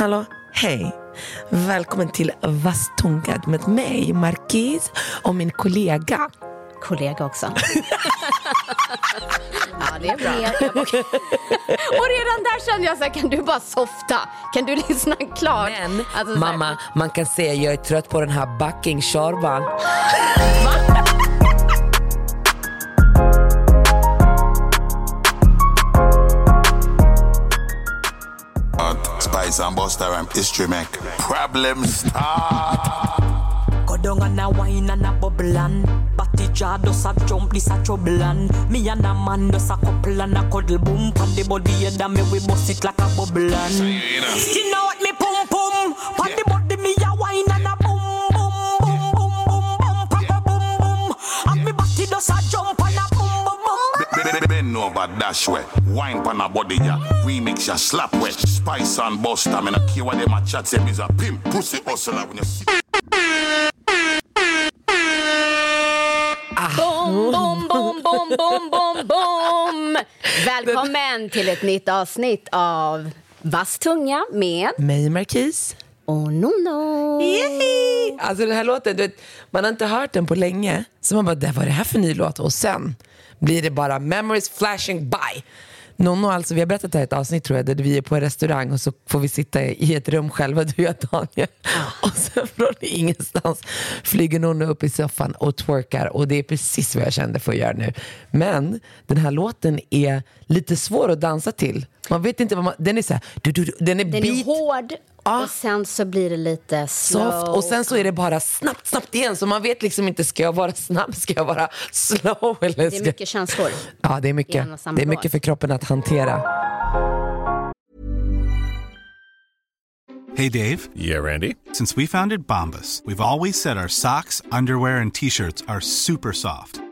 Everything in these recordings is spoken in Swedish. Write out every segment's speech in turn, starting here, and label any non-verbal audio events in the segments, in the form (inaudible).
Hallå, hej. Välkommen till Vasstungad med mig, Marquis och min kollega. Kollega också. (laughs) ja, det är bra. och redan där kände jag så här, kan du bara softa? Kan du lyssna klart? Men Alltså, mamma, man kan säga jag är trött på den här bucking shorban. (laughs) (laughs) And Buster and history make problem start. Go down and a wine and a bubble and Batty jaw does a jump, this a trouble and Me and a man does a couple and a cuddle boom Pan the body and me we bust it like a bubble and You know what me pum dash way, wine pan a body ya, remix ya slap wet, Spice and Buster. Me no care what them a chat say, me's a pimp, pussy hustler when you see. Boom, boom, boom, boom, boom, boom, boom. Välkommen till ett nytt avsnitt av Vass tunga med Mig, Marquis. och Nono. Yay! Alltså den här låten, du vet, man har inte hört den på länge. Så man bara, "Det- vad är det här för ny låt? Och sen blir det bara memories flashing by. Nonno, alltså, vi har berättat det här i ett avsnitt tror jag, där vi är på en restaurang och så får vi sitta i ett rum själva, (laughs) du och Daniel. Och sen från ingenstans flyger Nonno upp i soffan och twerkar och det är precis vad jag kände för att göra nu. Men den här låten är lite svår att dansa till. Man vet inte vad man, den är så här, du, du, du, den är Den är hård Ja. och sen så blir det lite slow. soft och sen så är det bara snabbt, snabbt igen. Så man vet liksom inte, ska jag vara snabb, ska jag vara slow? (laughs) Eller Det är ska... mycket känslor. (laughs) Ja, det är mycket. Det är mycket för kroppen att hantera. Hey Dave, Yeah, Randy. since we founded Bombus, we've always said our socks, underwear, and t shirts are super soft.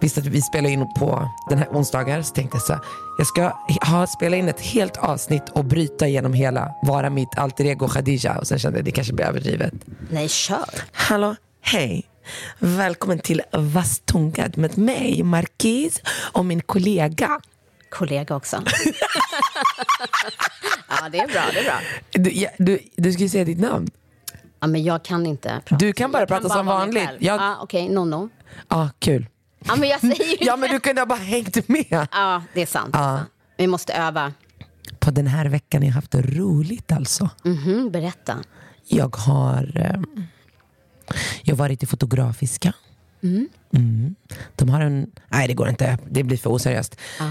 visste att vi spelar in på den här onsdagar så tänkte jag så här, jag ska ha, spela in ett helt avsnitt och bryta igenom hela, vara mitt alter ego Khadija och sen kände jag det kanske blir överdrivet. Nej, kör. Hallå, hej. Välkommen till Vasstungad med mig, Marquis och min kollega. Kollega också. (laughs) ja, det är bra. Det är bra. Du, ja, du, du ska ju säga ditt namn. Ja, men jag kan inte prata. Du kan bara Jag prata som vara mig vanligt. Jag- Ja, Okej, Nonno. Ja, kul. Ja, men jag säger ju Ja, men du kunde ha bara hängt med. Ja, det är sant. sant. Vi måste öva. På den här veckan har jag haft det roligt alltså. Mhm, berätta. Jag har, eh, jag har varit i Fotografiska. Mm. De har en, nej det går inte, det blir för oseriöst. Jag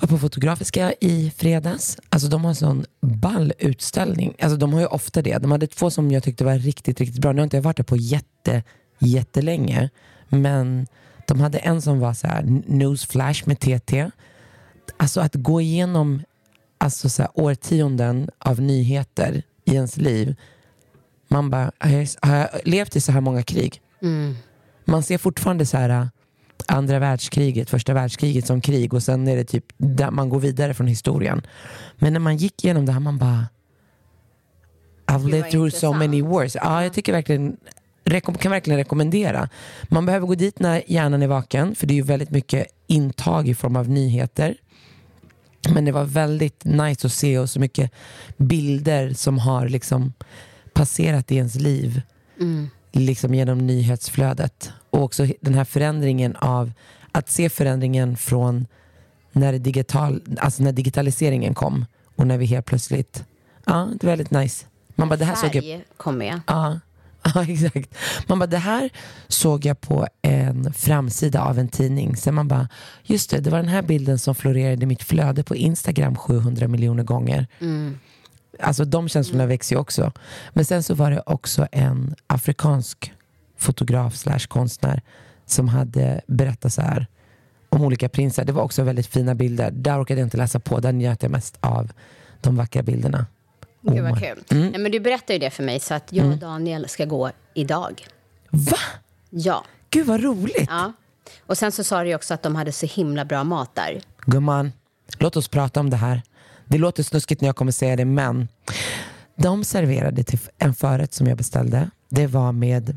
var på Fotografiska i fredags. Alltså de har en sån ball utställning. Alltså de har ju ofta det. De hade två som jag tyckte var riktigt, riktigt bra. Nu har inte jag varit där på jätte, jättelänge. Men de hade en som var så här newsflash med TT. Alltså att gå igenom alltså så här, årtionden av nyheter i ens liv. Man bara, har jag, har jag levt i så här många krig? Man ser fortfarande så här äh, andra världskriget, första världskriget som krig och sen är det typ där man går vidare från historien. Men när man gick igenom det här man bara I've lived through so many wars. Ja, jag tycker verkligen kan verkligen rekommendera. Man behöver gå dit när hjärnan är vaken för det är ju väldigt mycket intag i form av nyheter. Men det var väldigt nice att se och så mycket bilder som har liksom passerat i ens liv liksom genom nyhetsflödet. Och också den här förändringen av att se förändringen från när, digital, alltså när digitaliseringen kom och när vi helt plötsligt, ja det är väldigt nice. Man bara, det här såg jag kom med. Ja, (laughs) ja, exakt. Man bara, det här såg jag på en framsida av en tidning. Sen man bara, just det, det var den här bilden som florerade i mitt flöde på Instagram 700 miljoner gånger. Alltså de känslorna växer ju också. Men sen så var det också en afrikansk fotograf slash konstnär som hade berättat så här om olika prinsar. Det var också väldigt fina bilder. Där orkade jag inte läsa på. Där njöt jag mest av de vackra bilderna. Gud vad kul. Mm. Nej, men du berättade ju det för mig så att jag och Daniel ska gå idag. Va? Ja. Gud vad roligt. ja. Och sen så sa du också att de hade så himla bra mat där. Gumman, låt oss prata om det här. Det låter snuskigt när jag kommer säga det, men de serverade till en förrätt som jag beställde. Det var med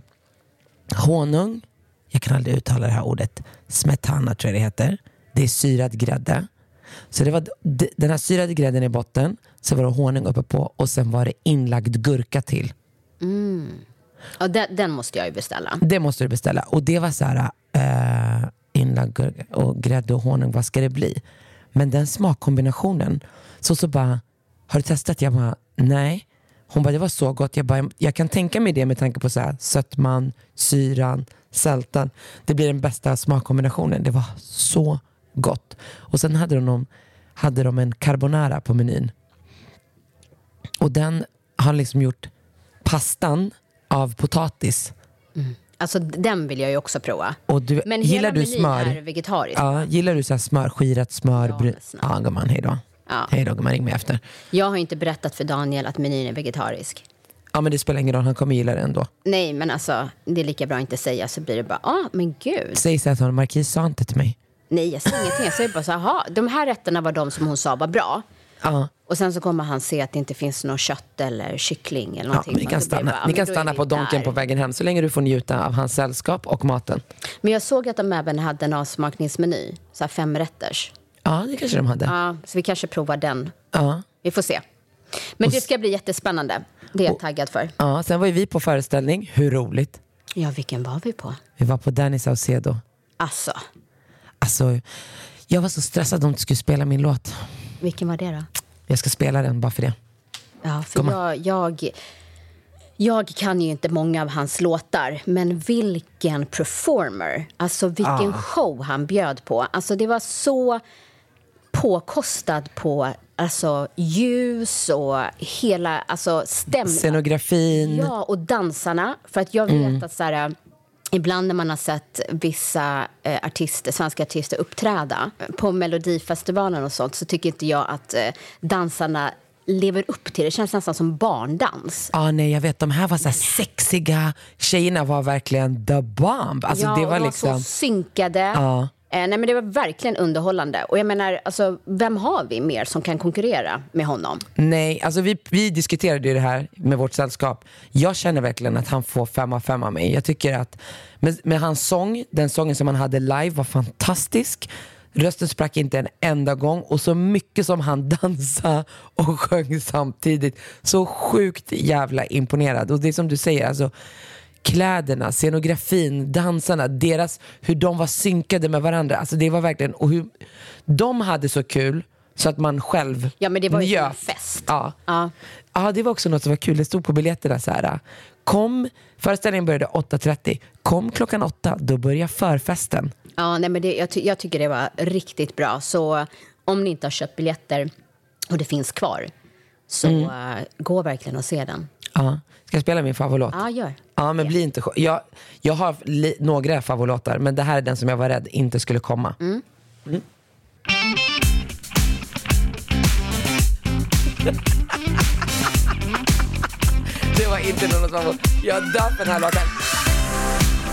honung, jag kan aldrig uttala det här ordet, smetana tror jag det heter. Det är syrad grädde. Så det var d- den här syrade grädden i botten, så var det honung uppe på och sen var det inlagd gurka till. Ja, den, den måste jag ju beställa. Det måste du beställa. Och det var så här, äh, inlagd gurka och grädde och honung, vad ska det bli? Men den smakkombinationen, så så bara, har du testat? Jag bara, nej. Hon bara, det var så gott. Jag bara, jag kan tänka mig det med tanke på så här, sötman, syran, sältan. Det blir den bästa smakkombinationen. Det var så gott. Och sen hade de, någon, hade de en carbonara på menyn. Och den har liksom gjort pastan av potatis. Alltså den vill jag ju också prova. Och du, Men gillar hela du menyn smör? är vegetarisk. Ja, gillar du så smör, skirat smör? Ja, brun-. Ja, gumman, hej då. Ja. Hej då, gumman, ring mig efter. Jag har inte berättat för Daniel att menyn är vegetarisk. Ja, men det spelar ingen roll, han kommer gilla det ändå. Nej, men alltså det är lika bra att inte säga så blir det bara, ah, men gud. Säg så här till honom, Marquis sa inte till mig. Nej, jag säger ingenting. Jag säger bara så här, "Jaha, de här rätterna var de som hon sa var bra. Ja, Och sen så kommer han se att det inte finns något kött eller kyckling eller ja någonting. men ni kan stanna, bara, "Ja, ni kan stanna på Donken där." på vägen hem så länge du får njuta av hans sällskap och maten. Men jag såg att de även hade en avsmakningsmeny, så här femrätters. Ja, det kanske de hade. Ja, så vi kanske provar den. Ja. Vi får se. Men det ska bli jättespännande. Det är jag taggad för. Ja, sen var ju vi på föreställning, hur roligt. Ja, vilken var vi på? Vi var på Danny Saucedo. Alltså, Alltså, jag var så stressad om du skulle spela min låt. vilken var det då? Jag ska spela den bara för det. Ja, för jag, jag, jag kan ju inte många av hans låtar, men vilken performer! Alltså vilken show han bjöd på. Alltså det var så påkostad på alltså, ljus och hela alltså, stämning. Scenografin. Ja, och dansarna. För att jag vet att så här, ibland när man har sett vissa eh, artister, svenska artister uppträda på Melodifestivalen och sånt så tycker inte jag att eh, dansarna lever upp till det. Det känns nästan som barndans. Ja, nej, jag vet. De här var så här sexiga. Tjejerna var verkligen the bomb. Alltså, ja, det var de liksom... så synkade. Ja. Eh, nej, men det var verkligen underhållande. Och jag menar, alltså, vem har vi mer som kan konkurrera med honom? Nej, alltså vi, vi diskuterade ju det här med vårt sällskap. Jag känner verkligen att han får fem av fem av mig. Jag tycker att med, med hans sång, den sången som han hade live var fantastisk. Rösten sprack inte en enda gång och så mycket som han (laughs) dansade och sjöng samtidigt. Så sjukt jävla imponerad. Och det är som du säger, alltså kläderna, scenografin, dansarna, deras, hur de var synkade med varandra. Alltså det var verkligen, och hur de hade så kul så att man själv Ja, men det var ju som en njöt. fest. Ja. Ja. ja, det var också något som var kul. Det stod på biljetterna så här. Kom, föreställningen började 8.30. Kom klockan 8, då börjar förfesten. Ja, nej, men det, jag, ty- jag tycker det var riktigt bra. Så om ni inte har köpt biljetter och det finns kvar, så Mm. eh, gå verkligen och se den. Ja. Ska jag spela min favoritlåt? Ja, gör. Ja, men bli inte jag, jag har li- några favoritlåtar, men det här är den som jag var rädd inte skulle komma. Mm. (laughs) det var inte någon favorit. Jag dör för den här låten.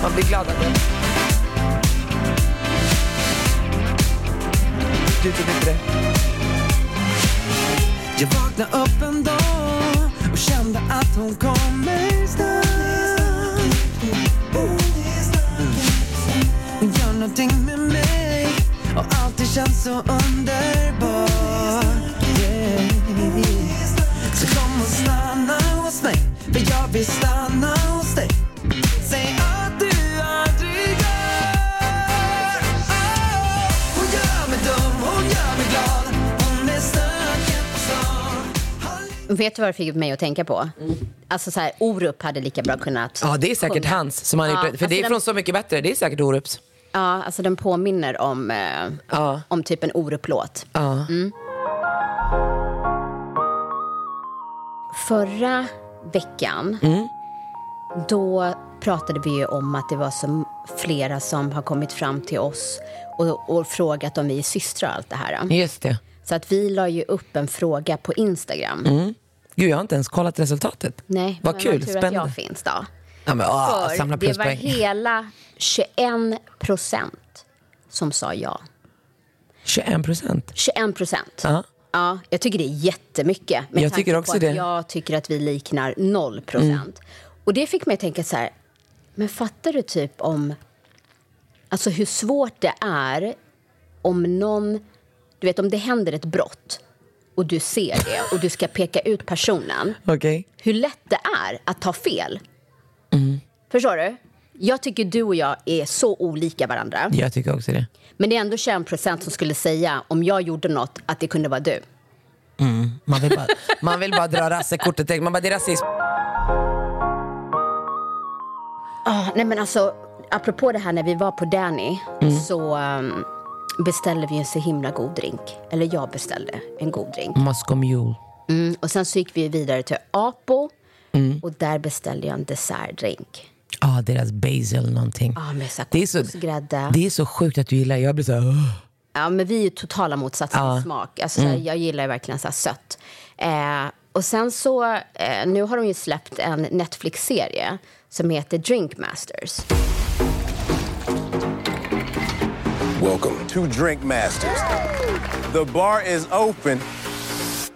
Man blir glad av det. Du tycker inte det? Jag vaknade upp en dag och kände att hon kommer snart. Gör någonting med mig och allt det känns så underbart. Yeah. Så kom och stanna hos mig, för jag vill stanna Vet du vad det fick mig att tänka på? Alltså så här, Orup hade lika bra kunnat Ja, det är säkert sjunga. hans som han Ja, gjort. För alltså det är den- från Så mycket bättre. Det är säkert Orups. Ja, alltså den påminner om, eh, Ja. om typ en Orup-låt. Ja. Förra veckan, då pratade vi ju om att det var så flera som har kommit fram till oss och, och frågat om vi är systrar och allt det här. Just det. Så att vi la ju upp en fråga på Instagram. Gud, jag har inte ens kollat resultatet. Nej, Vad men kul, tur att spännande. jag finns då. Ja, men, åh, För det var hela 21 procent som sa ja. 21 procent. 21 procent. Ja. Ja, jag tycker det är jättemycket. med Jag tycker också att det. Jag tycker att vi liknar 0 procent. Och det fick mig att tänka så här, men fattar du typ om... Alltså hur svårt det är om någon... Du vet, om det händer ett brott och du ser det och du ska peka ut personen. Okej. Hur lätt det är att ta fel. Förstår du? Jag tycker du och jag är så olika varandra. Jag tycker också det. Men det är ändå 21 procent som skulle säga om jag gjorde något att det kunde vara du. Man vill bara, man vill bara dra rassekortet. Man bara, det är rasism. Ah, nej men alltså, apropå det här när vi var på Danny så um, beställde vi en så himla god drink. Eller jag beställde en god drink. Moscow Mule. Mm, och sen så gick vi vidare till Apo och där beställde jag en dessertdrink. Ja, deras basil någonting. Ah, med så det, är så, det är så sjukt att du gillar Jag blir så här, "Åh." Ja, men vi är totala motsatser i smak. Alltså, så här, Jag gillar verkligen så sött. Eh, och sen så, eh, nu har de ju släppt en Netflix-serie som heter Drink Masters. Welcome to Drink Masters. The bar is open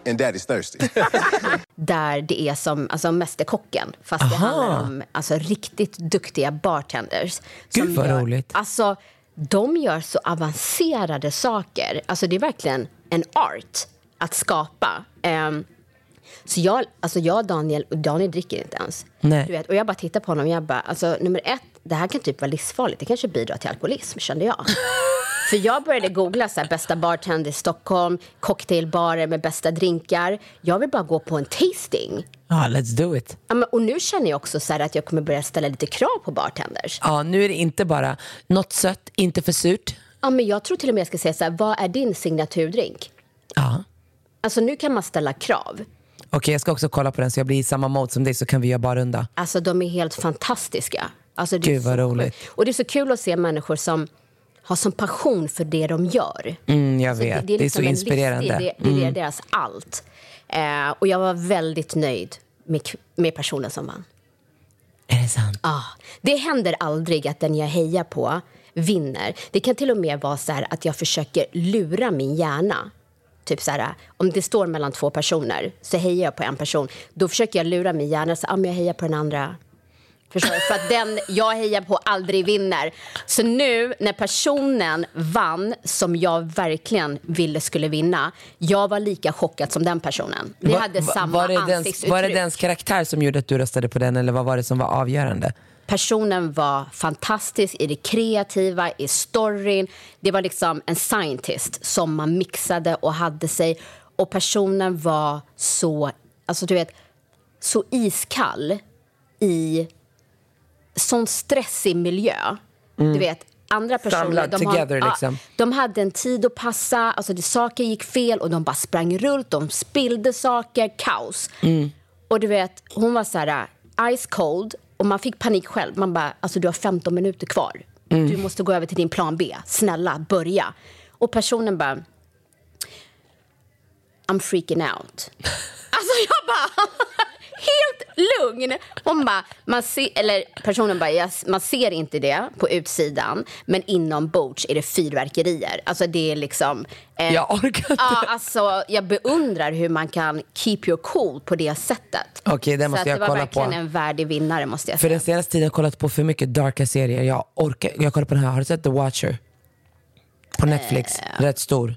and daddy's thirsty. (laughs) Där det är som alltså, Mästerkocken, fast det Aha. handlar om alltså, riktigt duktiga bartenders. Gud, som vad gör, roligt. Alltså, de gör så avancerade saker. Alltså, det är verkligen en art att skapa. Ehm, så jag, alltså jag och Daniel, och Daniel dricker inte ens. Nej. Du vet, och jag bara tittar på honom och jag bara, alltså nummer ett, det här kan typ vara livsfarligt. Det kanske bidrar till alkoholism, kände jag. (laughs) För jag började googla så här, bästa bartender i Stockholm, cocktailbarer med bästa drinkar. Jag vill bara gå på en tasting. Ja, let's do it. Ja, men, och nu känner jag också så här att jag kommer börja ställa lite krav på bartenders. Ja, nu är det inte bara något sött, inte för surt. Ja, men jag tror till och med jag ska säga så här, vad är din signaturdrink? Ja. Alltså nu kan man ställa krav. Okej, jag ska också kolla på den så jag blir i samma mode som dig så kan vi göra barrunda. Alltså de är helt fantastiska. Alltså, det är Gud, vad så roligt. sjukt. Och det är så kul att se människor som har som passion för det de gör. Mm, jag Alltså, vet, det är, liksom så en inspirerande. livsstil, Det, det är Mm. deras allt. Eh, och jag var väldigt nöjd med, med personen som vann. Är det sant? Ah, det händer aldrig att den jag hejar på vinner. Det kan till och med vara så att jag försöker lura min hjärna. Typ så här, om det står mellan två personer så hejar jag på en person. Då försöker jag lura min hjärna så ah, men jag hejar på den andra. Förstår du? För att den jag hejar på aldrig vinner. Så nu när personen vann som jag verkligen ville skulle vinna. Jag var lika chockad som den personen. Vi Va- hade va- samma var det, dens, ansiktsuttryck. var det dens karaktär som gjorde att du röstade på den eller vad var det som var avgörande? Personen var fantastisk i det kreativa, i storyn. Det var liksom en scientist som man mixade och hade sig. Och personen var så, alltså du vet, så iskall i sån stressig miljö. Du vet, andra personer... Samlad de, har, together, ja, liksom. de hade en tid att passa, alltså det, saker gick fel och de bara sprang runt, de spillde saker, kaos. Och du vet, hon var så här ice cold och man fick panik själv. Man bara, alltså du har 15 minuter kvar. Du måste gå över till din plan B. Snälla, börja. Och personen bara, I'm freaking out. (laughs) Alltså jag bara, (laughs) helt lugn. Hon bara, man ser, eller personen bara, yes, man ser inte det på utsidan, men inombords är det fyrverkerier. Alltså det är liksom... eh, Jag orkar inte. Ja, alltså jag beundrar hur man kan keep your cool på det sättet. Okej, det Så måste att jag det var kolla verkligen på. en värdig vinnare måste jag För säga. den senaste tiden har jag kollat på för mycket darka serier. Jag orkar, jag kollar på den här, har du sett The Watcher? På Netflix, rätt stor.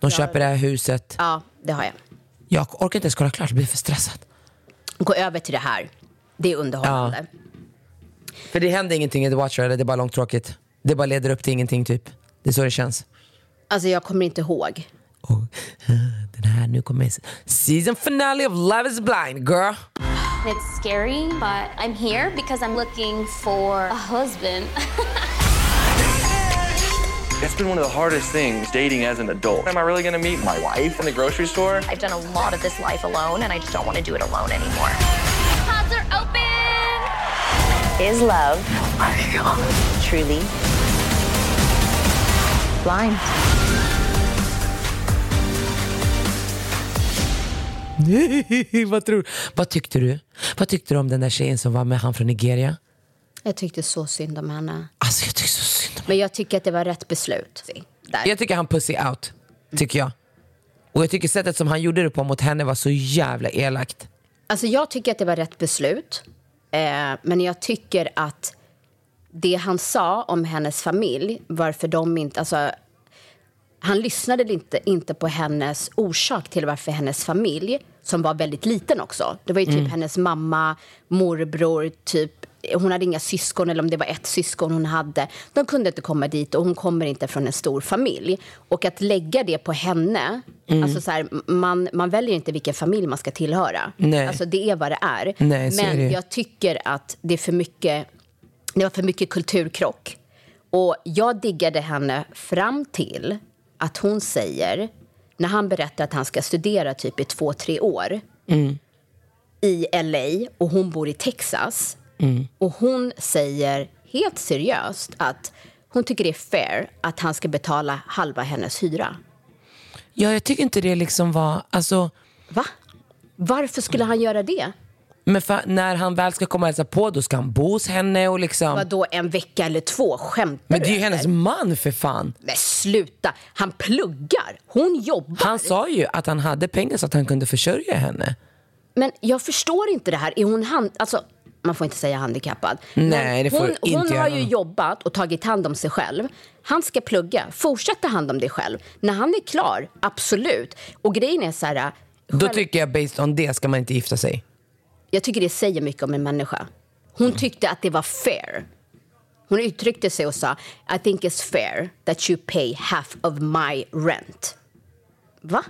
De köper det här huset. Ja, det har jag. Jag orkar inte ens kolla klart, jag blir för stressad. Gå över till det här. Det är underhållande. För det händer ingenting i The Watcher, eller det är bara långtråkigt. Det bara leder upp till ingenting typ. Det är så det känns. Alltså jag kommer inte ihåg. Och, eh, den här, nu kommer season finale of Love is blind girl. It's scary, but I'm here because I'm looking for a husband. (laughs) It's been one of the hardest things dating as an adult. Am I really gonna meet my wife in the grocery store? I've done a lot of this life alone, and I just don't want to do it alone anymore. Pods are open! Is love oh truly blind? (laughs) vad, tror, vad tyckte du? Vad tyckte du om den där tjejen som var med han från Nigeria? Jag tyckte så synd om henne. Alltså jag tycker så synd om Men jag tycker att det var rätt beslut. Där. Jag tycker han pussy out, tycker jag. Och jag tycker sättet som han gjorde det på mot henne var så jävla elakt. Alltså jag tycker att det var rätt beslut. Eh, men jag tycker att det han sa om hennes familj, varför de inte... Alltså, han lyssnade inte, inte på hennes orsak till varför hennes familj, som var väldigt liten också. Det var ju typ Mm. hennes mamma, morbror, typ hon hade inga syskon, eller om det var ett syskon hon hade. De kunde inte komma dit och hon kommer inte från en stor familj. Och att lägga det på henne, Mm. alltså så här, man, man väljer inte vilken familj man ska tillhöra. Nej. Alltså det är vad det är. Nej, Men det. jag tycker att det är för mycket, det var för mycket kulturkrock. Och jag diggade henne fram till att hon säger, när han berättar att han ska studera typ i två, tre år Mm. i LA och hon bor i Texas. Mm. Och hon säger helt seriöst att hon tycker det är fair att han ska betala halva hennes hyra. Ja, jag tycker inte det liksom var... Alltså, Va? Varför skulle han göra det? men för, när han väl ska komma och hälsa på då ska han bo hos henne och liksom... Vadå, en vecka eller två? Skämtar Men det är ju hennes man för fan. Men sluta! Han pluggar. Hon jobbar. Han sa ju att han hade pengar så att han kunde försörja henne. Men jag förstår inte det här. Är hon hand... Alltså, man får inte säga handikappad. Nej, det får hon, inte Hon har ju jobbat och tagit hand om sig själv. Han ska plugga. Fortsätt ta hand om dig själv. När han är klar, absolut. Och grejen är så här... Då tycker jag based on det ska man inte gifta sig. Jag tycker det säger mycket om en människa. Hon tyckte att det var fair. Hon uttryckte sig och sa I think it's fair that you pay half of my rent. Va?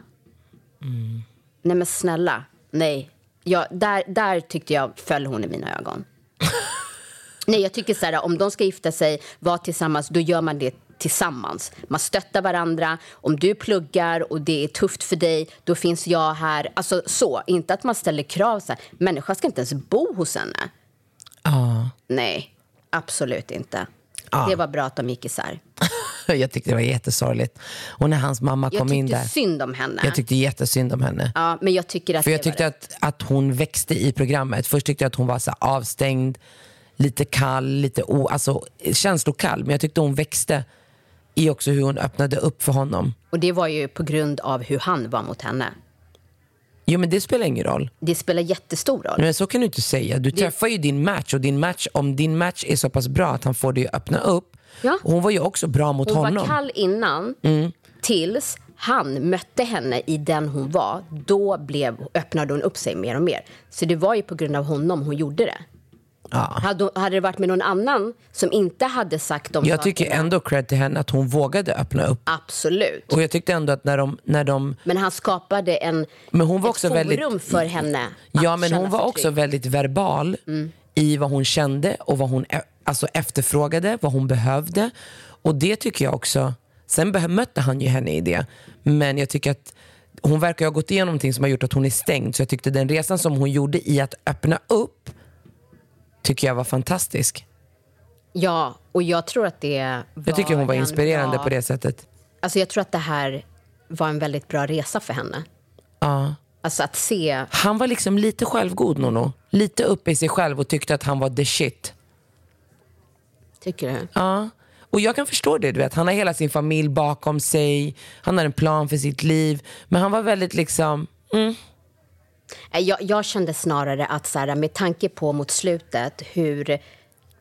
Nej men snälla, nej. Ja, där, där tyckte jag föll hon i mina ögon. (laughs) nej, jag tycker så här, om de ska gifta sig, vara tillsammans, då gör man det tillsammans. Man stöttar varandra. Om du pluggar och det är tufft för dig, då finns jag här. Alltså så, inte att man ställer krav så här. Människan ska inte ens bo hos henne. Ja. Nej, absolut inte. Ja. Det var bra att de gick isär. (laughs) Jag tyckte det var jättesorgligt. Och när hans mamma Jag kom in tyckte där. synd om henne. Jag tyckte jättesynd om henne. Ja, men jag tycker att För jag det tyckte att, att hon växte i programmet. Först tyckte jag att hon var så avstängd, lite kall, lite o, alltså, känslokall. Men jag tyckte hon växte i också hur hon öppnade upp för honom. Och det var ju på grund av hur han var mot henne. Jo men det spelar ingen roll. Det spelar jättestor roll. Men så kan du inte säga. Du träffar ju din match och din match, om din match är så pass bra att han får dig att öppna upp. Ja. Och hon var ju också bra mot Hon honom. var kall innan, Mm. tills han mötte henne i den hon var. Då blev, öppnade hon upp sig mer och mer. Så det var ju på grund av honom hon gjorde det. Hade, hade det varit med någon annan som inte hade sagt de Jag tycker ändå cred till henne att hon vågade öppna upp. Absolut. Och jag tyckte ändå att när de, när de Men han skapade en, Men hon var ett också forum väldigt- för henne. Ja, men hon var också väldigt verbal i vad hon kände och vad hon alltså, efterfrågade, vad hon behövde. Och det tycker jag också, sen mötte han ju henne i det. Men jag tycker att hon verkar ha gått igenom någonting som har gjort att hon är stängd. Så jag tyckte den resan som hon gjorde i att öppna upp, tycker jag var fantastisk. Ja, och jag tror att det var Jag tycker hon var inspirerande bra- på det sättet. Alltså jag tror att det här var en väldigt bra resa för henne. Ja. Alltså att se... Han var liksom lite självgod Nono. Lite uppe i sig själv och tyckte att han var the shit. Tycker du? Ja. Och jag kan förstå det. Du vet. Han har hela sin familj bakom sig. Han har en plan för sitt liv. Men han var väldigt liksom... Mm. Jag, jag kände snarare att så här, med tanke på mot slutet hur,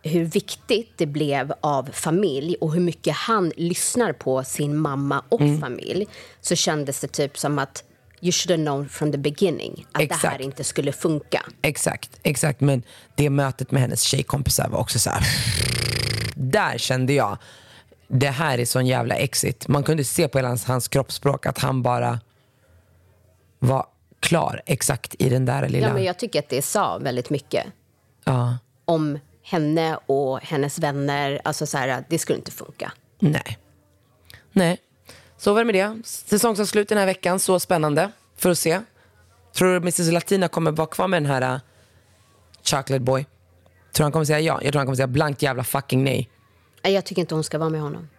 hur viktigt det blev av familj och hur mycket han lyssnar på sin mamma och Mm. familj så kändes det typ som att you should have known from the beginning att det här Exakt. inte skulle funka. Exakt, exakt. Men det mötet med hennes tjejkompisar var också så här... (laughs) Där kände jag, det här är sån jävla exit. Man kunde se på hela hans, hans kroppsspråk att han bara var klar exakt i den där lilla... Ja, men jag tycker att det sa väldigt mycket Ja. om henne och hennes vänner. Alltså så här, det skulle inte funka. Nej. Nej. Så var det med det. Säsongsavslut den här veckan. Så spännande för att se. Tror du Mrs Latina kommer vara kvar med den här uh, Chocolate Boy? Tror han kommer säga ja? Jag tror han kommer säga blankt jävla fucking nej. Nej, Jag tycker inte hon ska vara med honom.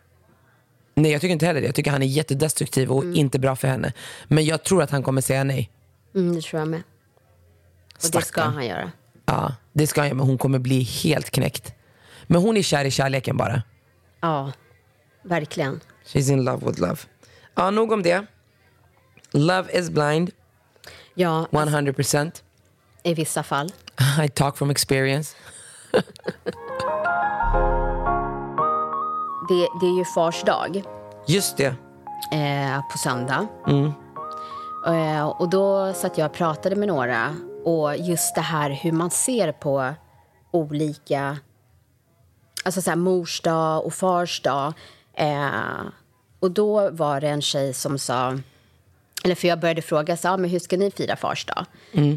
Nej, jag tycker inte heller det. Jag tycker han är jättedestruktiv och inte bra för henne. Men jag tror att han kommer säga nej. Mm, det tror jag med. Och det ska han göra. Ja, det ska jag, men hon kommer bli helt knäckt. Men hon är kär i kärleken bara. Ja, verkligen. She's in love with love. Ja, nog om det. Love is blind. Ja, 100%. i vissa fall. (laughs) I talk from experience. Det, det är ju fars dag Just det. eh, på söndag. Mm. Eh, och då satt jag och pratade med några och just det här hur man ser på olika, alltså så här mors dag och fars dag. Eh, och då var det en tjej som sa, eller för jag började fråga, så, ah, men hur ska ni fira fars dag?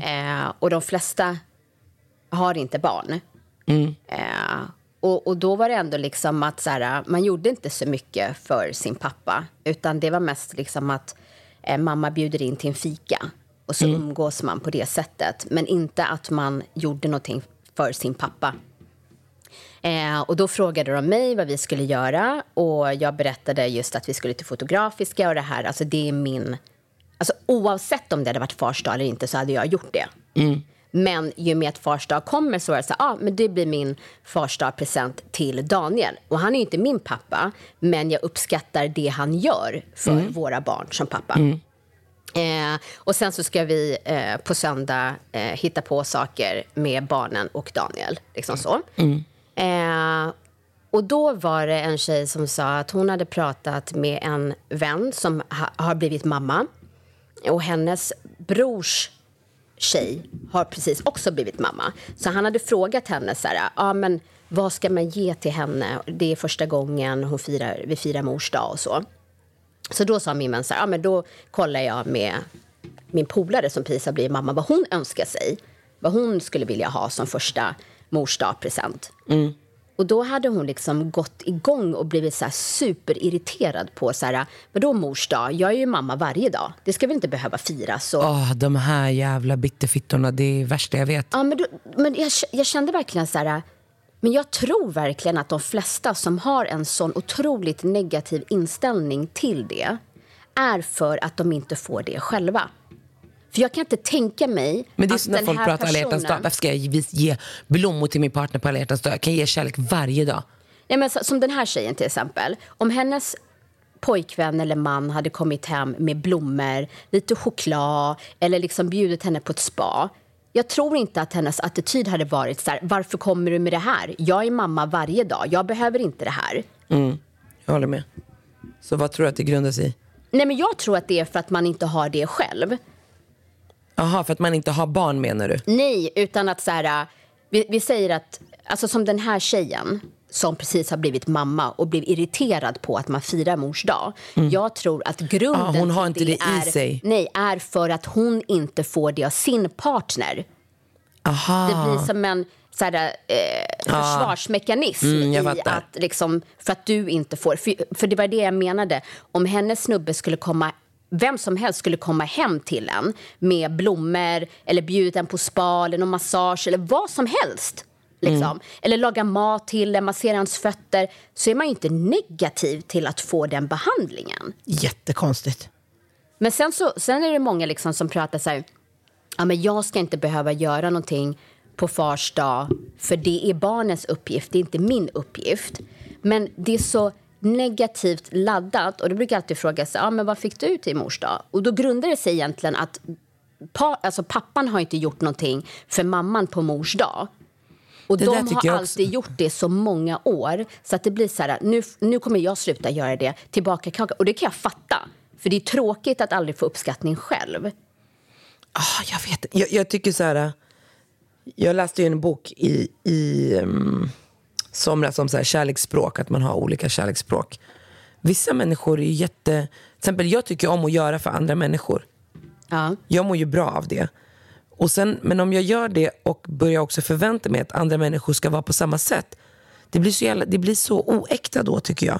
Eh, och de flesta har inte barn. Eh, och, och då var det ändå liksom att så här, man gjorde inte så mycket för sin pappa. Utan det var mest liksom att eh, mamma bjuder in till en fika. Och så umgås man på det sättet. Men inte att man gjorde någonting för sin pappa. Eh, och då frågade de mig vad vi skulle göra. Och jag berättade just att vi skulle till Fotografiska och det här. Alltså det är min... Alltså oavsett om det hade varit fars dag eller inte så hade jag gjort det. Men ju med att fars dag kommer så är det så ah, men det blir min fars present till Daniel. Och han är ju inte min pappa, men jag uppskattar det han gör för våra barn som pappa. Eh, och sen så ska vi eh, på söndag eh, hitta på saker med barnen och Daniel. Liksom så. Eh, och då var det en tjej som sa att hon hade pratat med en vän som ha, har blivit mamma. Och hennes brors tjej har precis också blivit mamma. Så han hade frågat henne så här, ah, men vad ska man ge till henne? Det är första gången hon firar, vi firar mors dag och så. Så då sa min vän så här, ah, men då kollar jag med min polare som precis har blivit mamma vad hon önskar sig. Vad hon skulle vilja ha som första mors present. Mm. Och då hade hon liksom gått igång och blivit så superirriterad på så här, vadå mors dag? Jag är ju mamma varje dag. Det ska väl inte behöva firas? Och, Åh, de här jävla bitterfittorna, det är det värsta jag vet. Ja, men då, men jag, jag kände verkligen så här... Men jag tror verkligen att de flesta som har en sån otroligt negativ inställning till det är för att de inte får det själva. För jag kan inte tänka mig Men det är så när folk pratar alla hjärtans dag. personen... Varför ska jag ge- ge blommor till min partner på alla dag? Jag kan ge kärlek varje dag. Ja, men som den här tjejen till exempel. Om hennes pojkvän eller man hade kommit hem med blommor, lite choklad eller liksom bjudit henne på ett spa. Jag tror inte att hennes attityd hade varit så här, varför kommer du med det här? Jag är mamma varje dag, jag behöver inte det här. Mm, jag håller med. Så vad tror du att det grundar sig i? Nej, men jag tror att det är för att man inte har det själv. Jaha, för att man inte har barn menar du? Nej, utan att så här, vi, vi säger att, alltså som den här tjejen som precis har blivit mamma och blev irriterad på att man firar mors dag. Jag tror att grunden Ah, hon har inte det i är, sig. Nej, är för att hon inte får det av sin partner. Aha. Det blir som en så här, eh, försvarsmekanism Mm, i att liksom, för att du inte får. För, för det var det jag menade. Om hennes snubbe skulle komma vem som helst skulle komma hem till en med blommor eller bjudit en på spa eller någon massage eller vad som helst. Liksom. Mm. Eller laga mat till en, massera hans fötter. Så är man inte negativ till att få den behandlingen. Jättekonstigt. Men sen, så, sen är det många liksom som pratar så här, ja, men jag ska inte behöva göra någonting på fars dag för det är barnens uppgift, det är inte min uppgift. Men det är så negativt laddat och då brukar jag alltid fråga sig, ja, men vad fick du till mors dag? Och då grundar det sig egentligen att pa, alltså, pappan har inte gjort någonting för mamman på mors dag. Och Det de har alltid gjort det så många år så att det blir så här, nu, nu kommer jag sluta göra det, tillbaka kaka. Och det kan jag fatta. För det är tråkigt att aldrig få uppskattning själv. Ah, jag vet jag, jag tycker så här. Jag läste ju en bok i, i um, somras om så här kärleksspråk, att man har olika kärleksspråk. Vissa människor är ju jätte... Till exempel, jag tycker om att göra för andra människor. Ja. Jag mår ju bra av det. Och sen, men om jag gör det och börjar också förvänta mig att andra människor ska vara på samma sätt. Det blir så, jävla, det blir så oäkta då tycker jag.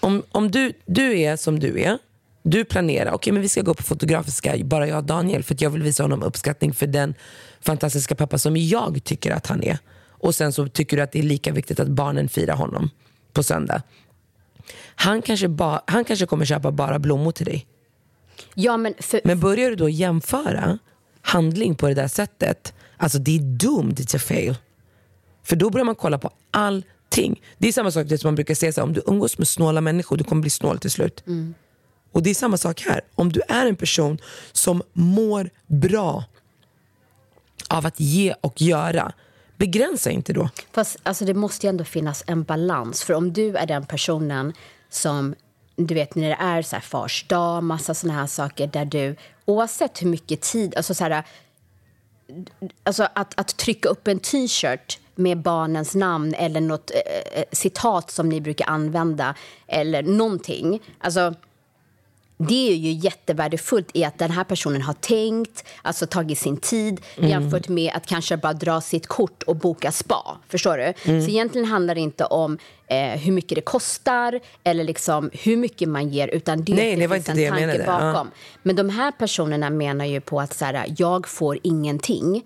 Om, om du, du är som du är, du planerar, okej men vi ska gå på Fotografiska, bara jag och Daniel, för jag vill visa honom uppskattning för den fantastiska pappa som jag tycker att han är. Och sen så tycker du att det är lika viktigt att barnen firar honom på söndag. Han kanske, ba, han kanske kommer köpa bara blommor till dig. Ja, men, för, Men börjar du då jämföra handling på det där sättet, alltså det är doomed to fail. För då börjar man kolla på allting. Det är samma sak som man brukar säga, så här, om du umgås med snåla människor, du kommer bli snål till slut. Och det är samma sak här. Om du är en person som mår bra av att ge och göra, begränsa inte då. Fast alltså, det måste ju ändå finnas en balans. För om du är den personen som, du vet när det är så här fars dag, massa såna här saker där du, oavsett hur mycket tid, alltså så här, alltså att, att trycka upp en t-shirt med barnens namn eller något eh, eh citat som ni brukar använda eller någonting. Alltså, det är ju jättevärdefullt i att den här personen har tänkt, alltså tagit sin tid Mm. jämfört med att kanske bara dra sitt kort och boka spa. Förstår du? Mm. Så egentligen handlar det inte om eh, hur mycket det kostar eller liksom hur mycket man ger utan det, Nej, det det var finns inte en det jag tanke menade. Ja. bakom. Men de här personerna menar ju på att så här, jag får ingenting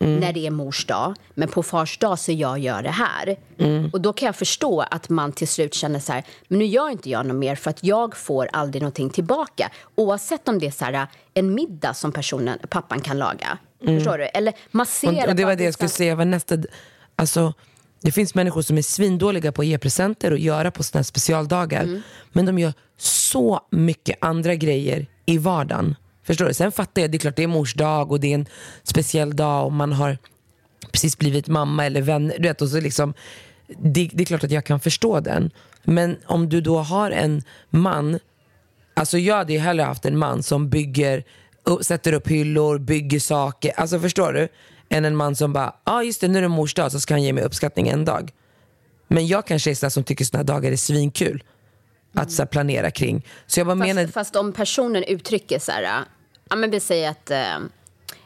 Mm. när det är mors dag, men på fars dag så jag gör det här. Mm. Och då kan jag förstå att man till slut känner så här, men nu gör inte jag något mer för att jag får aldrig någonting tillbaka. Oavsett om det är så här, en middag som personen, pappan kan laga. Mm. Förstår du? Eller massera. Och, och det var det jag skulle säga var nästa... Alltså, det finns människor som är svindåliga på att ge presenter och göra på här specialdagar. Mm. Men de gör så mycket andra grejer i vardagen. Förstår du? Sen fattar jag, det är klart det är mors dag och det är en speciell dag och man har precis blivit mamma eller vänner. Du vet, och så liksom, det, det är klart att jag kan förstå den. Men om du då har en man Alltså jag hade ju hellre haft en man som bygger, sätter upp hyllor, bygger saker. Alltså förstår du? Än en man som bara, ja ah, just det nu är det mors dag så ska han ge mig uppskattning en dag. Men jag kanske är sån som tycker såna dagar är svinkul. Att så här, planera kring. Så jag bara menar, Fast, fast om personen uttrycker så här, ja men vi säger att eh,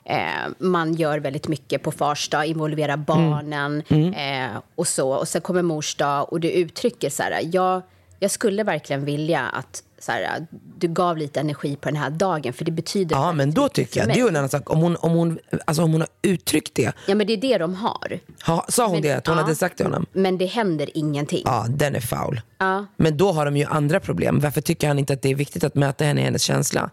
eh, man gör väldigt mycket på fars dag, involverar barnen Eh, och så. Och sen kommer mors dag och du uttrycker så här, jag, jag skulle verkligen vilja att så här, du gav lite energi på den här dagen för det betyder ja men då tycker jag, det är en annan sak. Om hon, om, hon, alltså, om hon har uttryckt det, Ja men det är det de har. ha, sa hon Men- det? Att hon ja. hade sagt till honom? Men det händer ingenting. Ja, den är foul. Ja. Men då har de ju andra problem. Varför tycker han inte att det är viktigt att möta henne i hennes känsla?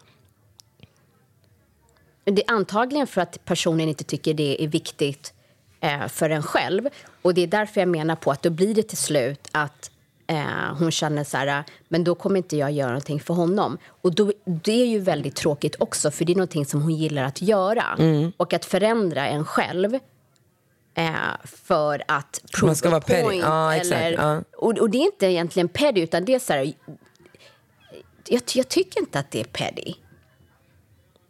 Det är antagligen för att personen inte tycker det är viktigt eh, för en själv. Och det är därför jag menar på att då blir det till slut att eh, hon känner så här, men då kommer inte jag göra någonting för honom. Och då, det är ju väldigt tråkigt också, för det är någonting som hon gillar att göra. Mm. Och att förändra en själv eh, för att prove Man ska vara petty. point. Ja, exakt. eller, Ja. och, och det är inte egentligen petty, utan det är så här, jag, jag tycker inte att det är petty.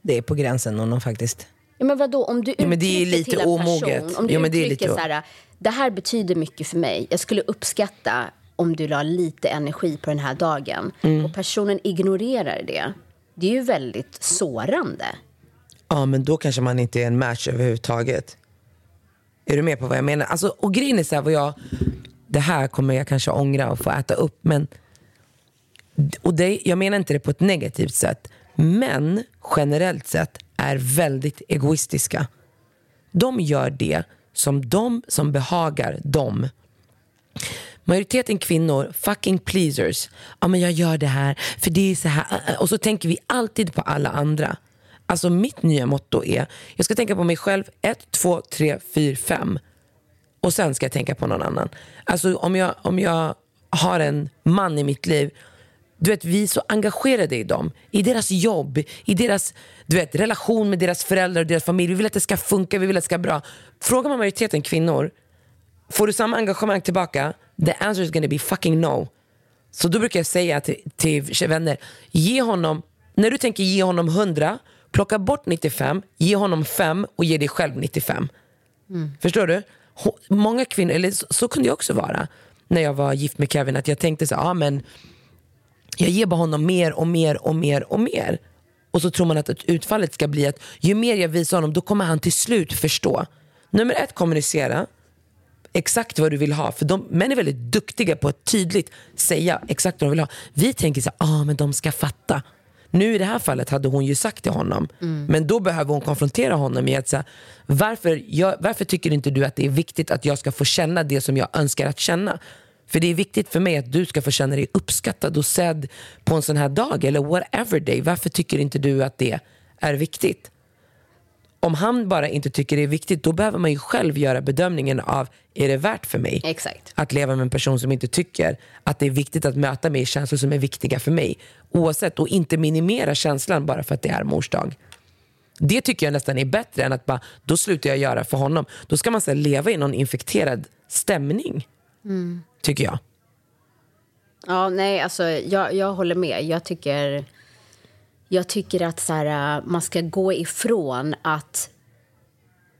Det är på gränsen honom faktiskt. Ja, men vadå, om du Ja, men det är uttrycker lite till en omoget. person, om du Ja, men det är uttrycker lite- så här, det här betyder mycket för mig, jag skulle uppskatta om du la lite energi på den här dagen Mm. och personen ignorerar det, det är ju väldigt sårande. Ja, men då kanske man inte är en match överhuvudtaget. Är du med på vad jag menar? Alltså, och grejen är så här, vad jag, det här kommer jag kanske ångra och få äta upp. Men, och det, jag menar inte det på ett negativt sätt. Men generellt sett är väldigt egoistiska. De gör det som de som behagar dem. Majoriteten kvinnor, fucking pleasers. Ja men jag gör det här för det är så här. Äh, äh, och så tänker vi alltid på alla andra. Alltså mitt nya motto är, jag ska tänka på mig själv, ett, två, tre, fyra, fem. Och sen ska jag tänka på någon annan. Alltså om jag, om jag har en man i mitt liv, du vet vi är så engagerade i dem. I deras jobb, i deras du vet, relation med deras föräldrar och deras familj. Vi vill att det ska funka, vi vill att det ska vara bra. Frågar man majoriteten kvinnor, får du samma engagemang tillbaka? The answer is gonna be fucking no. Så då brukar jag säga till, till vänner, ge honom, när du tänker ge honom 100, plocka bort 95, ge honom 5 och ge dig själv 95. Förstår du? Många kvinnor, eller så, så kunde jag också vara när jag var gift med Kevin, att jag tänkte så ah, men jag ger bara honom mer och mer och mer och mer. Och så tror man att utfallet ska bli att ju mer jag visar honom, då kommer han till slut förstå. Nummer ett, kommunicera exakt vad du vill ha. För de, män är väldigt duktiga på att tydligt säga exakt vad de vill ha. Vi tänker så här, ah, men de ska fatta. Nu i det här fallet hade hon ju sagt till honom. Men då behöver hon konfrontera honom med att säga, varför, jag, varför tycker inte du att det är viktigt att jag ska få känna det som jag önskar att känna? För det är viktigt för mig att du ska få känna dig uppskattad och sedd på en sån här dag eller whatever day. Varför tycker inte du att det är viktigt? Om han bara inte tycker det är viktigt, då behöver man ju själv göra bedömningen av, är det värt för mig Exakt. att leva med en person som inte tycker att det är viktigt att möta mig i känslor som är viktiga för mig. Oavsett, och inte minimera känslan bara för att det är mors dag. Det tycker jag nästan är bättre än att bara, då slutar jag göra för honom. Då ska man så leva i någon infekterad stämning, Mm. tycker jag. Ja, nej, alltså jag, jag håller med. Jag tycker, jag tycker att så här, äh, man ska gå ifrån att...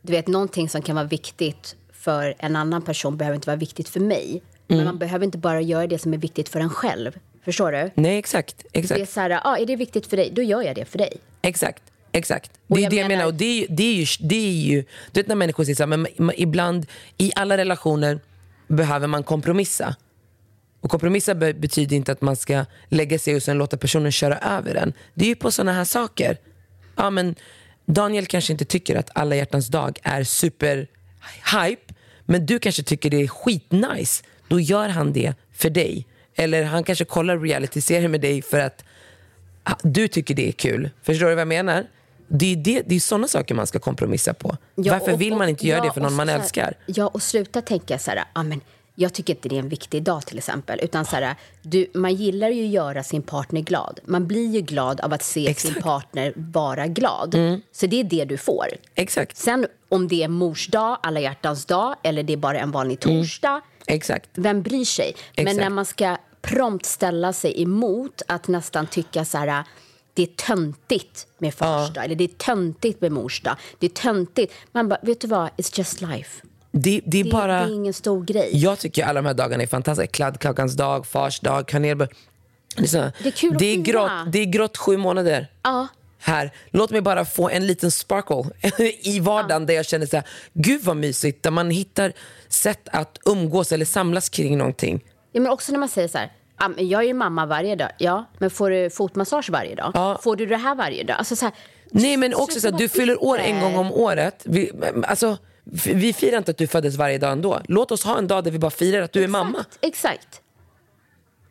Du vet, någonting som kan vara viktigt för en annan person behöver inte vara viktigt för mig. Men Mm. man behöver inte bara göra det som är viktigt för en själv. Förstår du? Nej, exakt. exakt. Det är så här, ah, är det viktigt för dig, då gör jag det för dig. Exakt. Exakt. Och Det är jag det jag menar- menar. Och det är, det är ju, det är ju, du vet när människor säger så här, men ibland i alla relationer behöver man kompromissa. Och kompromissa be- betyder inte att man ska lägga sig och sen låta personen köra över en. Det är ju på sådana här saker. Ja, men Daniel kanske inte tycker att alla hjärtans dag är super hype, men du kanske tycker det är skitnice. Då gör han det för dig. Eller han kanske kollar reality-serier med dig för att ah, du tycker det är kul. Förstår du vad jag menar? Det är, det, det är sådana saker man ska kompromissa på. Ja, Varför och- vill man och- inte göra ja, det för någon man här- älskar? Ja, och sluta tänka så här, ah, men jag tycker inte det är en viktig dag till exempel. Utan så här, du, man gillar ju att göra sin partner glad. Man blir ju glad av att se sin partner vara glad. Så det är det du får. Mm. Exakt. Sen om det är mors dag, alla hjärtans dag eller det är bara en vanlig torsdag. Exakt. Vem bryr sig? Men Exakt. när man ska prompt ställa sig emot att nästan tycka så här det är töntigt med fars dag, eller det är töntigt med mors dag. Det är töntigt. Man bara, vet du vad? It's just life. Det, det är Det, bara... det är ingen stor grej. Jag tycker alla de här dagarna är fantastiska. Kladdkakans dag, fars dag, kanelbulle. Det är, Det är kul att det är, fira. grått, det är grått sju månader. Ja. Här. Låt mig bara få en liten sparkle (laughs) i vardagen där jag känner så här, gud vad mysigt. Där man hittar sätt att umgås eller samlas kring någonting. Ja, men också när man säger så här, "Ah, jag är ju mamma varje dag. Ja, men får du fotmassage varje dag? Får du det här varje dag? Alltså så här, Nej men också så att du fyller år en gång om året. Vi, alltså, vi firar inte att du föddes varje dag ändå. Låt oss ha en dag där vi bara firar att du är mamma. Exakt.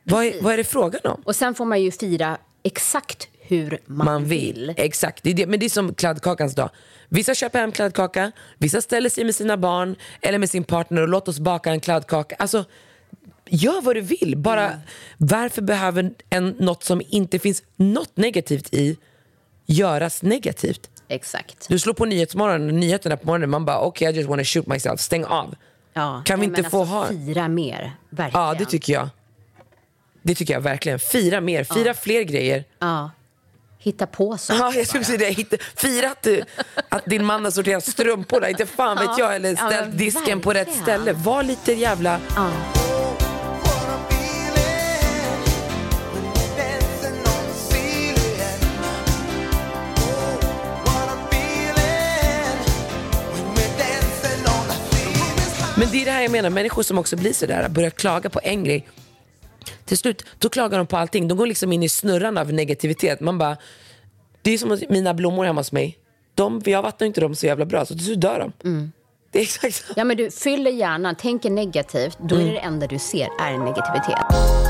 Vad är, vad är det frågan om? Och sen får man ju fira exakt hur man, man vill. Exakt, det är det. men det är som kladdkakans dag. Vissa köper hem kladdkaka, vissa ställer sig med sina barn eller med sin partner och låt oss baka en kladdkaka. Alltså, gör vad du vill. Bara, Mm. Varför behöver en, något som inte finns något negativt i göras negativt? Exakt. Du slår på Nyhetsmorgon, nyheterna på morgonen, man bara okej I just wanna shoot myself, stäng av. Ja, Kan vi inte men få alltså, ha... Fira mer, verkligen. Ja, det tycker jag. Det tycker jag verkligen. Fira mer, fira Ja. fler grejer. Ja. Hitta på saker. Ja, jag skulle säga det. Hitta, fira att, du, att din man har sorterat strumporna, inte fan vet Ja. jag, eller ställt disken på rätt ställe. Var lite jävla... Men det är det här jag menar, människor som också blir sådär, börjar klaga på en grej. Till slut, då klagar de på allting. De går liksom in i snurran av negativitet. Man bara, det är som mina blommor hemma hos mig. De, jag vattnar inte dem så jävla bra, så till slut dör de. Mm. Det är exakt så. Ja, men du fyller hjärnan, tänker negativt, då Mm. är det det enda du ser är negativitet.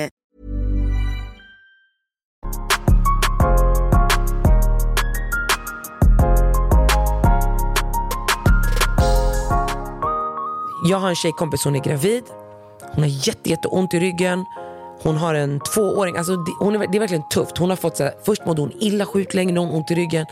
Jag har en tjejkompis, hon är gravid. Hon har jätte, jätteont i ryggen. Hon har en tvååring, alltså det, hon är, det är verkligen tufft. Hon har fått så här, först mådde hon illa sjukt länge, nu har hon ont i ryggen.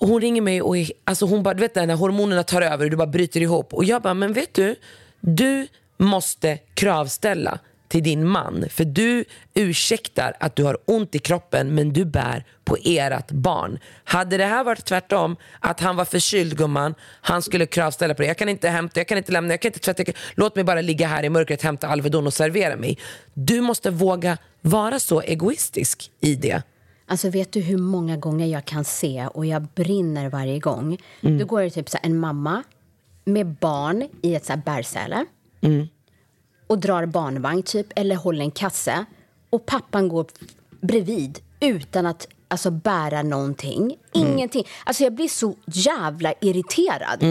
Och hon ringer mig och är, alltså hon bara, du vet när hormonerna tar över och du bara bryter ihop. Och jag bara, men vet du, du måste kravställa till din man. För du ursäktar att du har ont i kroppen men du bär på ert barn. Hade det här varit tvärtom, att han var förkyld gumman, han skulle kravställa på det. Jag kan inte hämta, jag kan inte lämna, jag kan inte tvätta. kan- Låt mig bara ligga här i mörkret, hämta Alvedon och servera mig. Du måste våga vara så egoistisk i det. Alltså vet du hur många gånger jag kan se och jag brinner varje gång. Då går det typ så en mamma med barn i ett så här bärsäle och drar barnvagn typ eller håller en kasse och pappan går bredvid utan att alltså bära någonting. Ingenting. Alltså jag blir så jävla irriterad.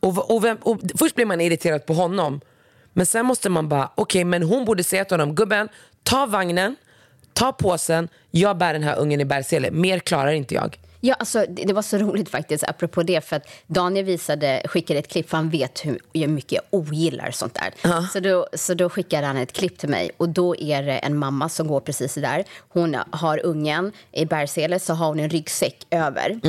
Och, och, vem, och först blir man irriterad på honom. Men sen måste man bara, okej men hon borde säga till honom, gubben, ta vagnen, ta påsen, jag bär den här ungen i bärsele. Mer klarar inte jag. Ja, alltså, det, var så roligt faktiskt, apropå det, för att Daniel visade, skickade ett klipp, för han vet hur, mycket jag ogillar sånt där. Så, då, så då skickade han ett klipp till mig och då är det en mamma som går precis där. Hon har ungen i bärsele, så har hon en ryggsäck över.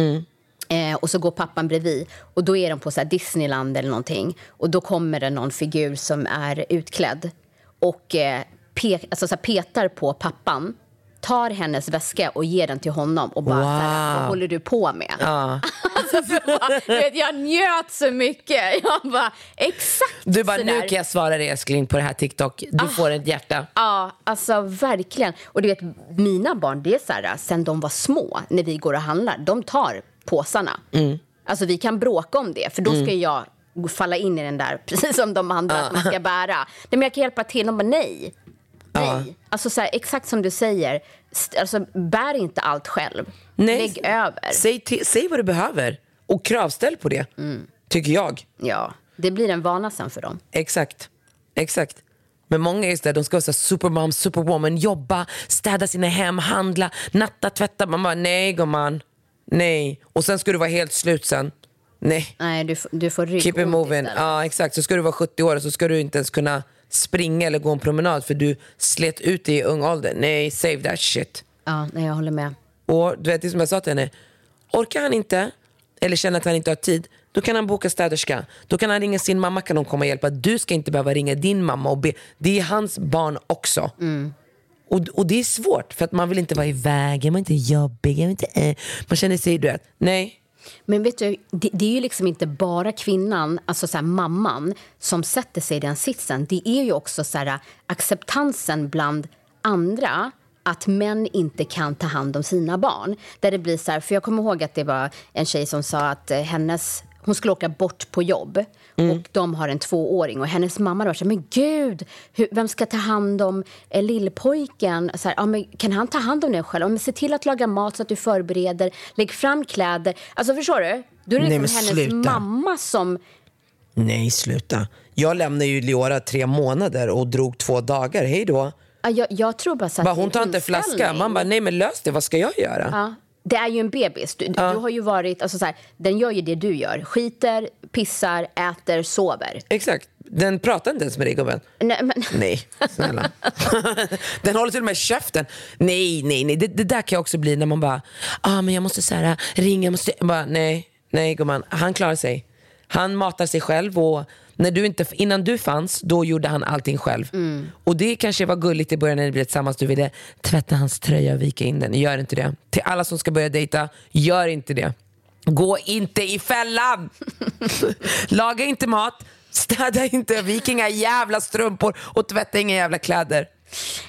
Eh, och så går pappan bredvid och då är de på så Disneyland eller någonting. Och då kommer det någon figur som är utklädd och eh, pe- alltså så petar på pappan. Tar hennes väska och ger den till honom och bara så här, Wow. vad håller du på med? Ja. (laughs) Alltså, du vet, jag njöt så mycket. (laughs) Jag bara, exakt Du bara, nu kan jag svara dig älskling på det här TikTok. Du får ett hjärta. Ja, alltså verkligen. Och du vet, mina barn, det är så här, sen de var små, när vi går och handlar, de tar påsarna. Alltså vi kan bråka om det, för då ska Mm. jag falla in i den där, (laughs) precis som de andra, att man ska bära. Nej, men jag kan hjälpa till. De bara, nej. Nej. Alltså så här, exakt som du säger, alltså, bär inte allt själv. Lägg över. Säg, till, säg vad du behöver och kravställ på det. Tycker jag. Ja, det blir en vana sen för dem. Exakt. Exakt. Men många är så där, de ska vara så supermom, superwoman, jobba, städa sina hem, handla, natta, tvätta. Man bara, nej gumman. Nej. Och sen ska du vara helt slut sen. Nej. Nej, du, du får rygg Keep it moving. Ja, exakt. Så ska du vara 70 år och så ska du inte ens kunna springa eller gå en promenad för du slet ut dig i ung ålder. Nej, save that shit. Ja, nej, jag håller med. Och du vet, det som jag sa till henne, orkar han inte eller känner att han inte har tid, då kan han boka städerska. Då kan han ringa sin mamma, kan hon komma och hjälpa. Du ska inte behöva ringa din mamma och be. Det är hans barn också. Och, och det är svårt för att man vill inte vara i vägen, man vill inte jobbig, man, inte, eh. man känner sig, du vet, nej. Men vet du, det, det är ju liksom inte bara kvinnan, alltså så här, mamman, som sätter sig i den sitsen. Det är ju också så här, äh, acceptansen bland andra att män inte kan ta hand om sina barn. Där det blir så här, för jag kommer ihåg att det var en tjej som sa att äh, hennes, hon skulle åka bort på jobb och de har en tvååring och hennes mamma var så här, men gud, hur, vem ska ta hand om eh, lillpojken? Så här, ja, men kan han ta hand om den själv? Ja, men se till att laga mat så att du förbereder, lägg fram kläder. Alltså förstår du? Då är det Nej, liksom hennes sluta. mamma som... Nej, sluta. Jag lämnade ju Leora tre månader och drog två dagar. Hej då. Ja, jag, jag tror bara så att Bara, hon tar inte flaska. inställning. Man bara, nej men lös det. Vad ska jag göra? Ja. Det är ju en bebis. Du, du har ju varit, alltså så här, den gör ju det du gör. Skiter, pissar, äter, sover. Exakt. Den pratar inte ens med dig gubben. Nej, men, Nej, snälla. (laughs) Den håller till och med käften. Nej, nej, nej. Det, det där kan jag också bli när man bara, ah, men jag måste så här, ringa, jag måste... Bara, nej, nej gumman. Han klarar sig. Han matar sig själv och när du inte, innan du fanns, då gjorde han allting själv. Och det kanske var gulligt i början när ni blev tillsammans. Du ville tvätta hans tröja och vika in den. Gör inte det. Till alla som ska börja dejta, gör inte det. Gå inte i fällan! (laughs) Laga inte mat, städa inte, vik inga jävla strumpor och tvätta inga jävla kläder.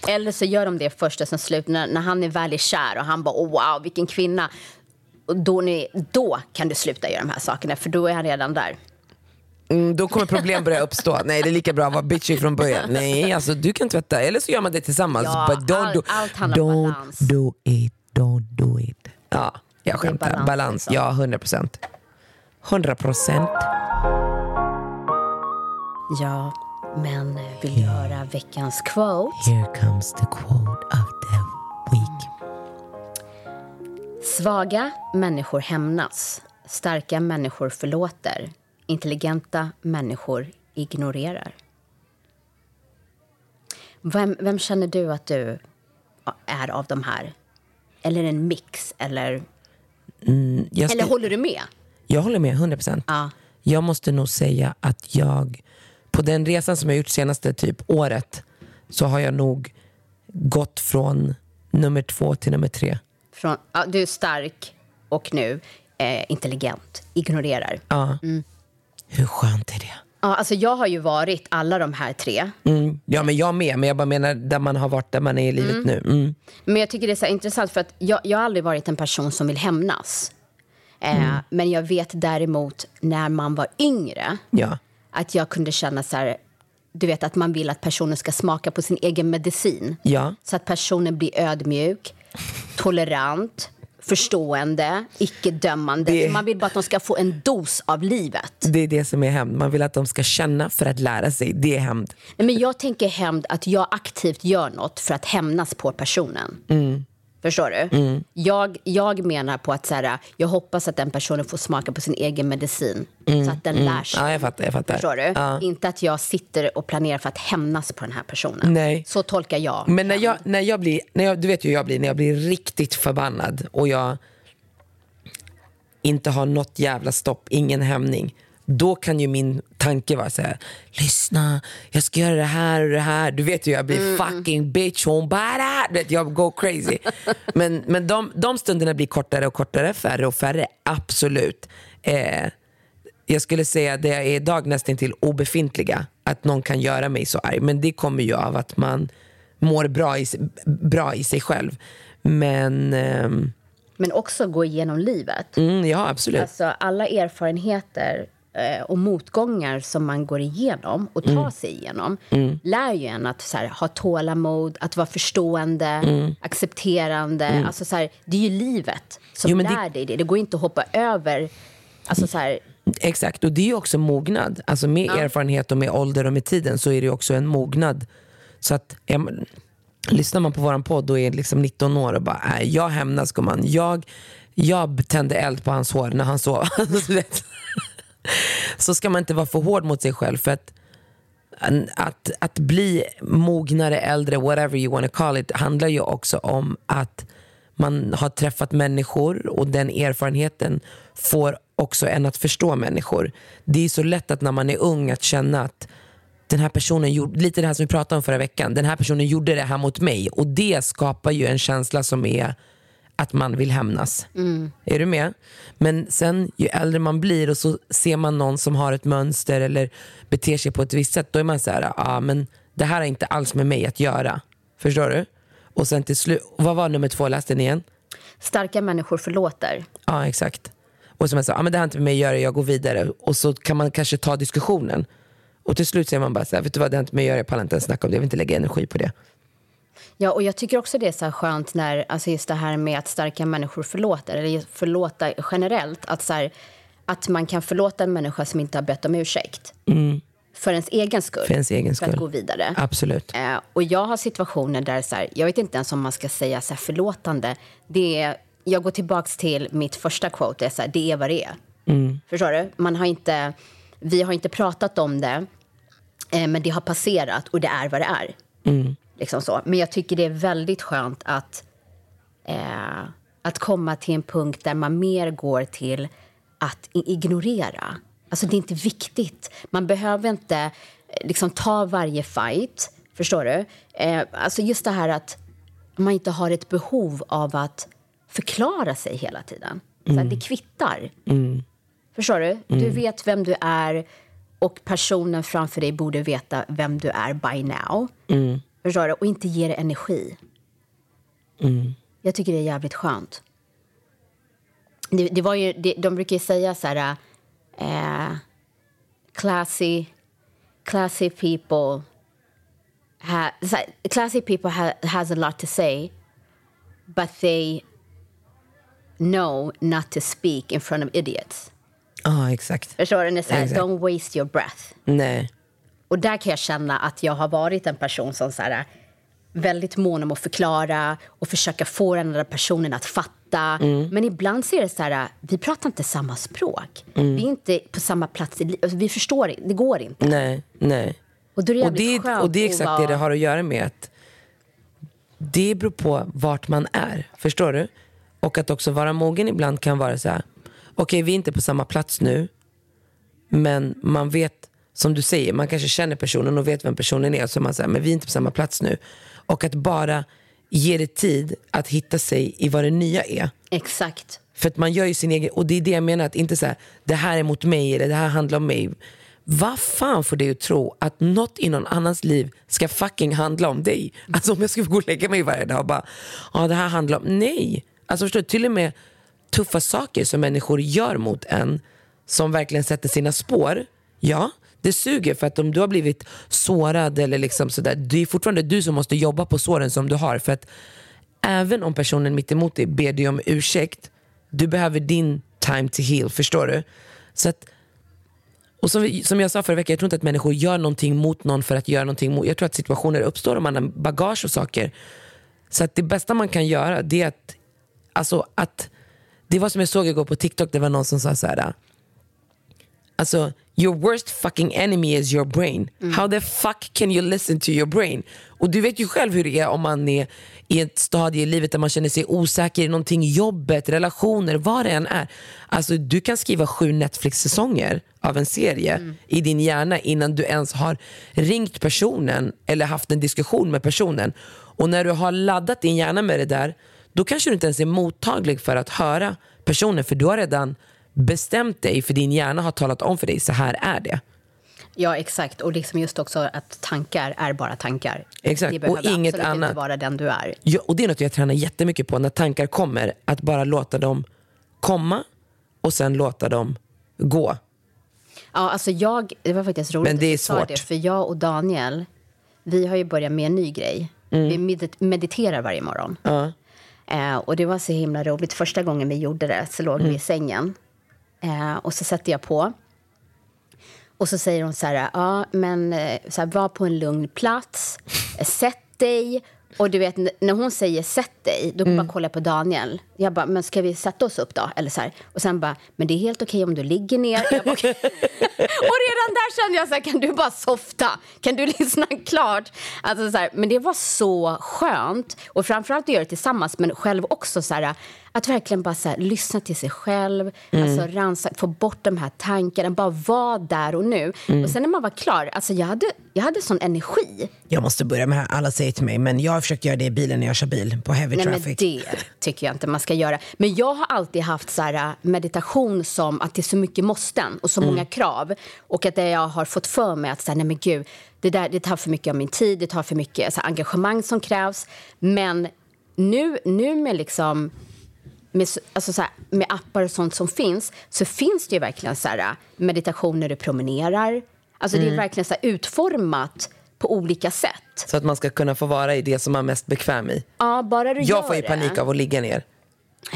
eller så gör de det först och sen slut. När, när han är väl kär och han bara oh, wow, vilken kvinna. Och då, ni, då kan du sluta göra de här sakerna, för då är han redan där. Mm, då kommer problem börja uppstå. Nej, det är lika bra att vara bitchig från början. Nej, alltså du kan tvätta. Eller så gör man det tillsammans. Ja, But don't allt- do, allt handlar om don't balans. do it, don't do it. Ja, jag skämtar. balans, Balans, liksom. ja 100 procent. 100 procent. Ja, men eh, vill du höra veckans quote? Here comes the quote of the week. Svaga människor hämnas. Starka människor förlåter. Intelligenta människor ignorerar. Vem, vem känner du att du är av de här? Eller en mix? Eller, Mm, jag, eller ska- håller du med? jag håller med 100 procent. Ja. Jag måste nog säga att jag, på den resan som jag gjort senaste typ året, så har jag nog gått från nummer två till nummer tre. Från, ja, du är stark och nu eh, intelligent. Ignorerar. Ja. Mm. Hur skönt är det? Ja, alltså jag har ju varit alla de här tre. Mm. Ja, men jag med. Men jag bara menar där man har varit där man är i livet Mm. nu. Mm. Men jag tycker det är så intressant för att jag, jag har aldrig varit en person som vill hämnas. Eh, Men jag vet däremot när man var yngre Ja. att jag kunde känna så här, du vet att man vill att personen ska smaka på sin egen medicin. Ja. Så att personen blir ödmjuk, tolerant, förstående, icke-dömande. Det- Man vill bara att de ska få en dos av livet. Det är det som är hämnd. Man vill att de ska känna för att lära sig. Det är hämnd. Men jag tänker hämnd att jag aktivt gör något för att hämnas på personen. Mm. Förstår du? Mm. Jag, jag menar på att så här, jag hoppas att den personen får smaka på sin egen medicin. Mm. Så att den Mm. lär sig. Ja, jag fattar. Jag fattar. Förstår du? Ja. Inte att jag sitter och planerar för att hämnas på den här personen. Nej. Så tolkar jag. Men när jag, när jag blir, när jag, du vet ju hur jag blir, när jag blir riktigt förbannad och jag inte har något jävla stopp, ingen hämning. Då kan ju min tanke vara så här: lyssna, jag ska göra det här och det här. Du vet ju jag blir Mm. fucking bitch, hon bara, du vet, jag går crazy. (laughs) men men de, de stunderna blir kortare och kortare, färre och färre, absolut. Eh, jag skulle säga det är idag nästan till obefintliga, att någon kan göra mig så arg. Men det kommer ju av att man mår bra i, bra i sig själv. Men ehm, Men också gå igenom livet. mm, ja, absolut. Alltså alla erfarenheter och motgångar som man går igenom och tar Mm. sig igenom Mm. lär ju en att här, ha tålamod, att vara förstående, Mm. accepterande. Mm. Alltså, så här, det är ju livet som Jo, men det- lär dig det. Det går inte att hoppa över. Alltså, så här, Exakt, och det är också mognad. Alltså med Ja. erfarenhet och med ålder och med tiden så är det också en mognad. Så att ja, men, lyssnar man på våran podd och är liksom 19 år och bara, äh, jag hämnas gumman. Jag, jag tände eld på hans hår när han sov. (laughs) Så ska man inte vara för hård mot sig själv. För att, att, att bli mognare, äldre, whatever you wanna call it, handlar ju också om att man har träffat människor och den erfarenheten får också en att förstå människor. Det är så lätt att när man är ung att känna att den här personen gjorde, lite det här som vi pratade om förra veckan, den här personen gjorde det här mot mig och det skapar ju en känsla som är att man vill hämnas. mm. Är du med? Men sen ju äldre man blir och så ser man någon som har ett mönster eller beter sig på ett visst sätt, då är man så här, ah, men det här har inte alls med mig att göra. Förstår du? Och sen till slut, vad var nummer två, läste ni igen? starka människor förlåter. Ja, exakt. Och som jag sa, ah, men det har inte med mig att göra, jag går vidare. Och så kan man kanske ta diskussionen. Och till slut säger man bara så här, vet du vad, det har inte med att göra, jag pallar inte ens snacka om det, jag vill inte lägga energi på det. Ja, och jag tycker också det är så skönt när, alltså just det här med att starka människor förlåter, eller förlåta generellt, att, så här, att man kan förlåta en människa som inte har bett om ursäkt. Mm. För ens egen skull. För ens egen För att skull. gå vidare. Absolut. Eh, och jag har situationer där, så här, jag vet inte ens om man ska säga så här, förlåtande. Det är, jag går tillbaka till mitt första quote, det är, så här, det är vad det är. Mm. Förstår du? Man har inte, vi har inte pratat om det, eh, men det har passerat och det är vad det är. Mm. Liksom så. Men jag tycker det är väldigt skönt att, eh, att komma till en punkt där man mer går till att ignorera. Alltså det är inte viktigt. Man behöver inte eh, liksom, ta varje fight. Förstår du? Eh, alltså just det här att man inte har ett behov av att förklara sig hela tiden. Här, Mm. det kvittar. Mm. Förstår du? Du Mm. vet vem du är och personen framför dig borde veta vem du är by now. Mm. Förstår du? Och inte ge det energi. Mm. Jag tycker det är jävligt skönt. Det, det var ju, det, de brukar ju säga så här... Eh, classy, classy people... Ha, här, classy people ha, has a lot to say but they know not to speak in front of idiots. Ja, exakt. Förstår du? Exakt. don't waste your breath. Nej. Och där kan jag känna att jag har varit en person som så här, väldigt mån om att förklara och försöka få den andra personen att fatta. Mm. Men ibland så är det så här, vi pratar inte samma språk. Mm. Vi är inte på samma plats. i Alltså, vi förstår inte, det går inte. Nej, nej. Och, då är det och, det, skönt och det är exakt det det har att göra med att det beror på vart man är. Förstår du? Och att också vara mogen ibland kan vara så här. Okej, vi är inte på samma plats nu. Men man vet, som du säger, man kanske känner personen och vet vem personen är. Så man säger, men vi är inte på samma plats nu. Och att bara ge det tid att hitta sig i vad det nya är. Exakt. För att man gör ju sin egen, och det är det jag menar, att inte så här, det här är mot mig eller det här handlar om mig. Vad fan får dig att tro att något i någon annans liv ska fucking handla om dig? Alltså om jag skulle gå och lägga mig varje dag och bara, ja det här handlar om, nej. Alltså förstår du, till och med tuffa saker som människor gör mot en, som verkligen sätter sina spår, ja, det suger för att om du har blivit sårad eller liksom sådär, det är fortfarande du som måste jobba på såren som du har. För att även om personen mitt emot dig ber dig om ursäkt, du behöver din time to heal, förstår du? Så att, och som, vi, som jag sa förra veckan, jag tror inte att människor gör någonting mot någon för att göra någonting mot. Jag tror att situationer uppstår om man har bagage och saker. Så att det bästa man kan göra det är att, alltså att, det var som jag såg igår på TikTok, det var någon som sa så här. Äh, alltså, your worst fucking enemy is your brain. How the fuck can you listen to your brain? Och du vet ju själv hur det är om man är i ett stadie i livet där man känner sig osäker i någonting, jobbet, relationer, vad det än är. Alltså du kan skriva sju Netflix-säsonger av en serie i din hjärna innan du ens har ringt personen eller haft en diskussion med personen. Och när du har laddat din hjärna med det där, då kanske du inte ens är mottaglig för att höra personen för du har redan bestämt dig för din hjärna har talat om för dig, så här är det. Ja, exakt. Och liksom just också att tankar är bara tankar. Exakt, Det behöver och inget absolut annat. inte vara den du är. Ja, och det är något jag tränar jättemycket på när tankar kommer, att bara låta dem komma och sen låta dem gå. Ja, alltså jag, det var faktiskt roligt Men det är att du sa det, för jag och Daniel, vi har ju börjat med en ny grej. Mm. Vi medit- mediterar varje morgon. Ja. Eh, och det var så himla roligt. Första gången vi gjorde det så låg vi Mm. i sängen. Eh, och så sätter jag på. Och så säger hon så här, ja men eh, så här, var på en lugn plats, (laughs) sätt dig. Och du vet, när hon säger sätt dig, då Mm. bara kollar jag på Daniel. Jag bara, men ska vi sätta oss upp då? Eller så här. Och sen bara, men det är helt okej om du ligger ner. Bara, (laughs) och redan där kände jag så här, kan du bara softa? Kan du lyssna klart? Alltså så här, men det var så skönt. Och framförallt att göra det tillsammans, men själv också så här, att verkligen bara här, lyssna till sig själv, Mm. alltså ransa, få bort de här tankarna, bara vara där och nu. Mm. Och sen när man var klar, alltså jag hade, jag hade sån energi. Jag måste börja med det här, alla säger till mig, men jag har försökt göra det i bilen när jag kör bil på heavy Nej, men traffic. det tycker jag inte man ska göra. Men jag har alltid haft så här, äh, meditation som att det är så mycket måsten och så Mm. många krav. Och att jag har fått för mig att så här, nej men gud, det, där, det tar för mycket av min tid, det tar för mycket så här, engagemang som krävs. Men nu, nu med liksom med, alltså så här, med appar och sånt som finns så finns det ju verkligen så här, äh, meditation när du promenerar. Alltså det är Mm. verkligen så här, utformat på olika sätt. Så att man ska kunna få vara i det som man är mest bekväm i. Ja, bara du gör Jag får ju det. panik av att ligga ner.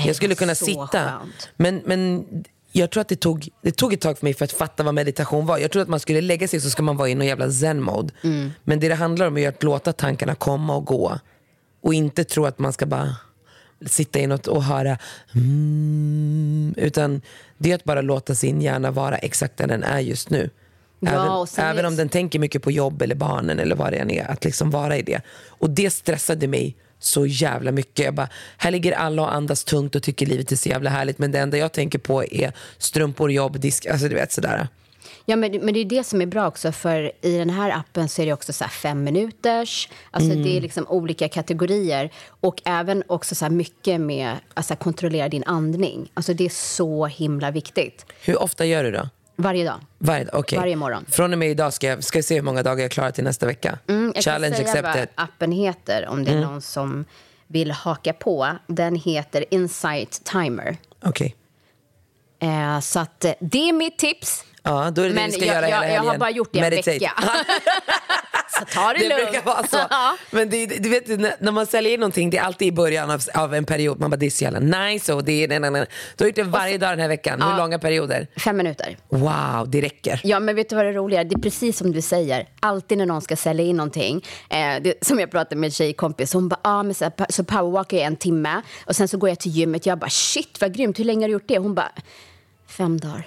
Jag skulle kunna sitta. skönt. Men, men jag tror att det tog, det tog ett tag för mig för att fatta vad meditation var. Jag tror att man skulle lägga sig så ska man vara i någon jävla zen-mode. Mm. Men det det handlar om är att låta tankarna komma och gå. Och inte tro att man ska bara sitta i något och höra mm, utan det är att bara låta sin hjärna vara exakt där den är just nu. Ja, Även, även om den tänker mycket på jobb eller barnen eller vad det än är. Att liksom vara i det. Och det stressade mig så jävla mycket. Jag bara, här ligger alla och andas tungt och tycker livet är så jävla härligt. Men det enda jag tänker på är strumpor, jobb, disk. Alltså du vet sådär. Ja, men, men det är det som är bra också, för i den här appen så är det också så fem minuters, alltså Mm. det är liksom olika kategorier och även också så mycket med alltså kontrollera din andning. Alltså det är så himla viktigt. Hur ofta gör du då? Varje dag. Varje? Okej. Varje morgon. Från och med idag ska jag ska jag se hur många dagar jag klarar till nästa vecka. Mm, jag Challenge kan säga accepted. vad appen heter om det är Mm. någon som vill haka på. Den heter Insight Timer. Okej. Eh, så att eh, det är mitt tips. Ja, då är det det Men vi ska jag, göra hela jag, jag har helgen. bara gjort det en Meditate. vecka. (laughs) så ta det, Det lugnt. brukar vara så. (laughs) Men det, du vet, när- man säljer in någonting, det är alltid i början av, av en period. Man bara, det är så jävla nice och det är... Nej, nej, nej. Du har gjort det varje dag den här veckan. Hur Ja. långa perioder? Fem minuter. Wow, det räcker. Ja, men vet du vad det roliga är? Det är precis som du säger. Alltid när någon ska sälja in någonting. Eh, det, som jag pratade med en tjejkompis. Hon bara, ah, men så, här, så powerwalkar jag en timme. Och sen så går jag till gymmet. Jag bara, shit vad grymt. Hur länge har du gjort det? Hon bara, fem dagar.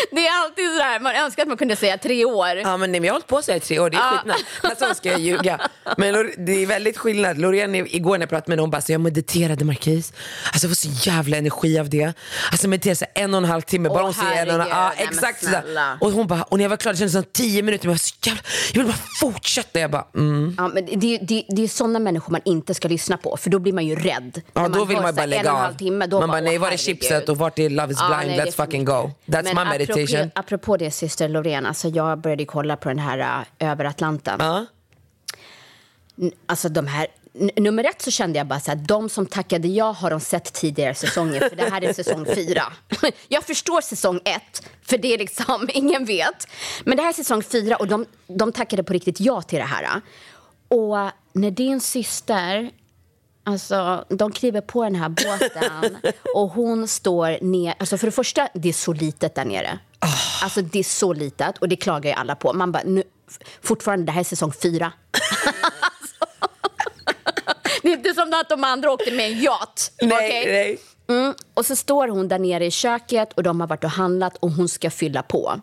(laughs) Det är alltid så här, man önskar att man kunde säga tre år. Ja, men nej, men jag har hållit på här i tre år, det är Ja. skitnära. Alltså ska jag ljuga. Men det är väldigt skillnad. Loreen, igår när jag pratade med henne, hon bara, så jag mediterade Marquis. Alltså jag får så jävla energi av det. Alltså jag mediterade så en och en halv timme, bara Åh, hon säger en och en halv, ja. Nej, exakt sådär. Och hon bara, och när jag var klar, det kändes som tio minuter, men jag var så jävla, jag vill bara fortsätta. Jag bara, mm. Ja, men det, det, det är sådana människor man inte ska lyssna på, för då blir man ju rädd. Ja, då vill man så här bara lägga av. Timme, man bara, nej var är chipset och vart är Love is Ja, blind, nej, det är let's fucking go. That's Men my apropå- meditation. Apropå det, syster Loreen, alltså jag började kolla på den här uh, Över Atlanten. N- Alltså de här, nummer ett så kände jag bara så här, de som tackade ja har de sett tidigare säsonger, för det här är säsong (laughs) fyra. (laughs) Jag förstår säsong ett, för det är liksom, (laughs) ingen vet. Men det här är säsong fyra och de, de tackade på riktigt ja till det här. Och när din syster Alltså, de kliver på den här båten (laughs) och hon står ner. Alltså för det första, det är så litet där nere. Alltså det är så litet och det klagar ju alla på. Man bara, nu, fortfarande, det här är säsong fyra. (laughs) det är inte som att de andra åkte med en yacht. Nej, okej? nej. Mm. Och så står hon där nere i köket och de har varit och handlat och hon ska fylla på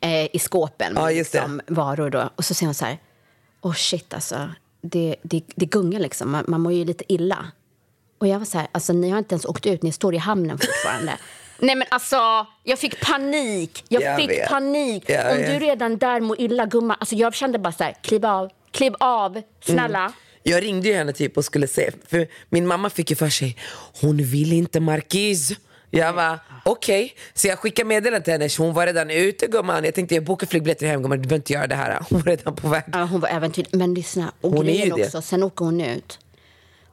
eh, i skåpen med Ja, liksom, varor. Då. Och så säger hon så här, åh shit alltså, det, det, det gungar liksom, man, man mår ju lite illa. Och jag var så här, alltså ni har inte ens åkt ut, ni står i hamnen fortfarande. (laughs) Nej men alltså, jag fick panik. Jag, Jag fick vet. panik. Jag Om vet. du redan där mår illa gumman, alltså jag kände bara så här, kliv av, kliv av, snälla. Mm. Jag ringde ju henne typ och skulle se, för min mamma fick ju för sig, hon vill inte Marquis. Jag var okej, så jag skickade meddelande till henne, hon var redan ute gumman. Jag tänkte jag bokar flygbiljetter hem gumman, du behöver inte göra det här. Hon var redan på väg. Ja, hon var äventyrlig. Men lyssna, och Hon grejen det. också, sen åker hon ut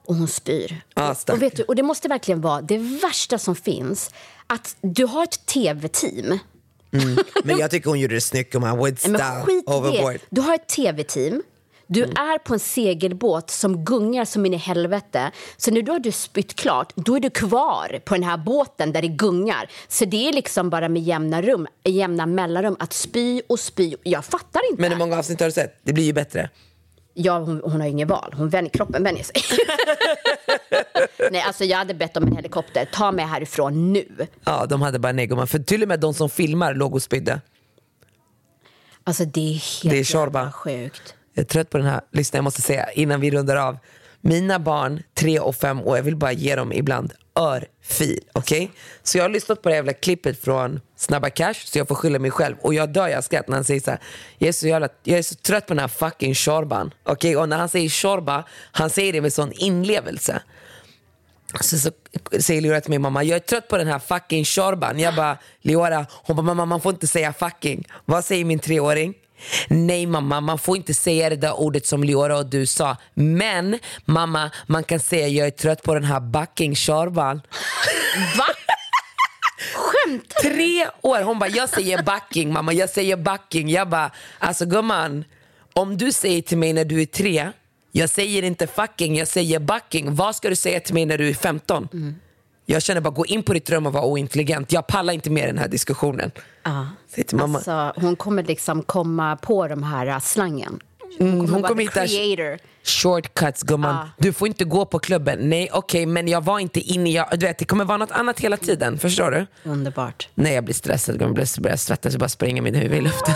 och hon spyr. Ja, och, vet du, och det måste verkligen vara det värsta som finns, att du har ett tv-team. Mm. Men jag tycker hon gjorde det snyggt gumman, (laughs) Nej, style, overboard. det. Du har ett tv-team. Du Mm. är på en segelbåt som gungar som in i helvete. Så när du har du spytt klart, då är du kvar på den här båten där det gungar. Så det är liksom bara med jämna, rum, jämna mellanrum att spy och spy. Jag fattar inte. Men hur många avsnitt har du sett? Det blir ju bättre. Ja, hon, hon har inget val. Hon vänjer, kroppen vänjer sig. (laughs) Nej, alltså jag hade bett om en helikopter. Ta mig härifrån nu. Ja, de hade bara nej för till och med de som filmar låg och spydde. Alltså det är helt Det är jävla sjukt. Jag är trött på den här listan, jag måste säga innan vi rundar av. Mina barn, tre och fem år, jag vill bara ge dem ibland örfil. Okej? Så jag har lyssnat på det jävla klippet från Snabba Cash, så jag får skylla mig själv. Och jag dör jag skratt när han säger så här, jag är så, jävla, jag är så trött på den här fucking Shorban. Okej? Och när han säger Shorba, han säger det med sån inlevelse. Så, så säger Leora till mig, mamma, jag är trött på den här fucking Shorban. Jag bara, Leora, hon bara, mamma man får inte säga fucking. Vad säger min treåring? Nej mamma, man får inte säga det där ordet som Leora och du sa. Men mamma, man kan säga jag är trött på den här bucking Shorban. Va? Skämtar Tre år, hon bara, jag säger bucking mamma, jag säger bucking. Jag bara, alltså gumman, om du säger till mig när du är tre, jag säger inte fucking, jag säger bucking. Vad ska du säga till mig när du är 15? Jag känner bara, gå in på ditt rum och vara ointelligent. Jag pallar inte mer den här diskussionen. Till mamma. Alltså, hon kommer liksom komma på de här uh, slangen. Mm, hon kommer the hitta creator. shortcuts gumman. Ja. Du får inte gå på klubben. Nej okej, men jag var inte inne. Jag, du vet, det kommer vara något annat hela tiden. Förstår du? Underbart. Nej jag blir stressad. Jag börjar svettas och bara springa min huvud i luften.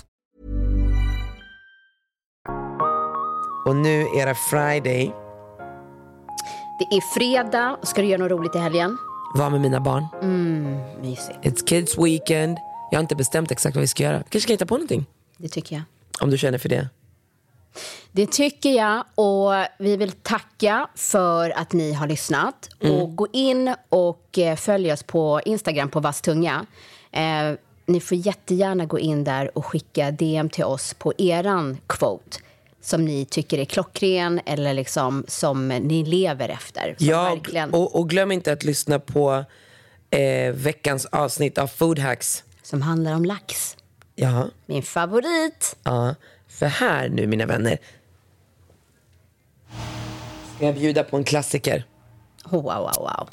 Och nu är det Friday Det är fredag. Ska du göra något roligt i helgen? Var med mina barn. Mm, mysigt. It's kids weekend. Jag har inte bestämt exakt vad vi ska göra. Vi kanske kan hitta på någonting. Det tycker jag. Om du känner för det. Det tycker jag och vi vill tacka för att ni har lyssnat. Mm. Och gå in och eh, följ oss på Instagram på Vasstunga. Eh, ni får jättegärna gå in där och skicka DM till oss på eran quote som ni tycker är klockren eller liksom som ni lever efter. Ja, verkligen, och, och glöm inte att lyssna på eh, veckans avsnitt av Food Hacks. Som handlar om lax. Ja. Min favorit. Ja, för här nu mina vänner ska jag bjuda på en klassiker. Wow, wow, wow.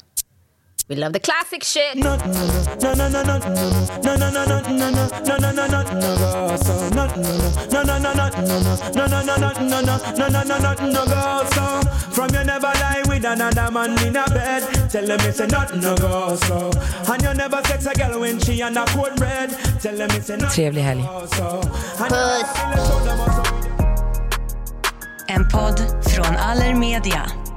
We love the classic shit! From you never lie with another man in a bed. Tell them it's a nothing no go so. And you never sex a girl when she a cold red. Tell them it's a nothing Trevlig helg. En podd från Allermedia.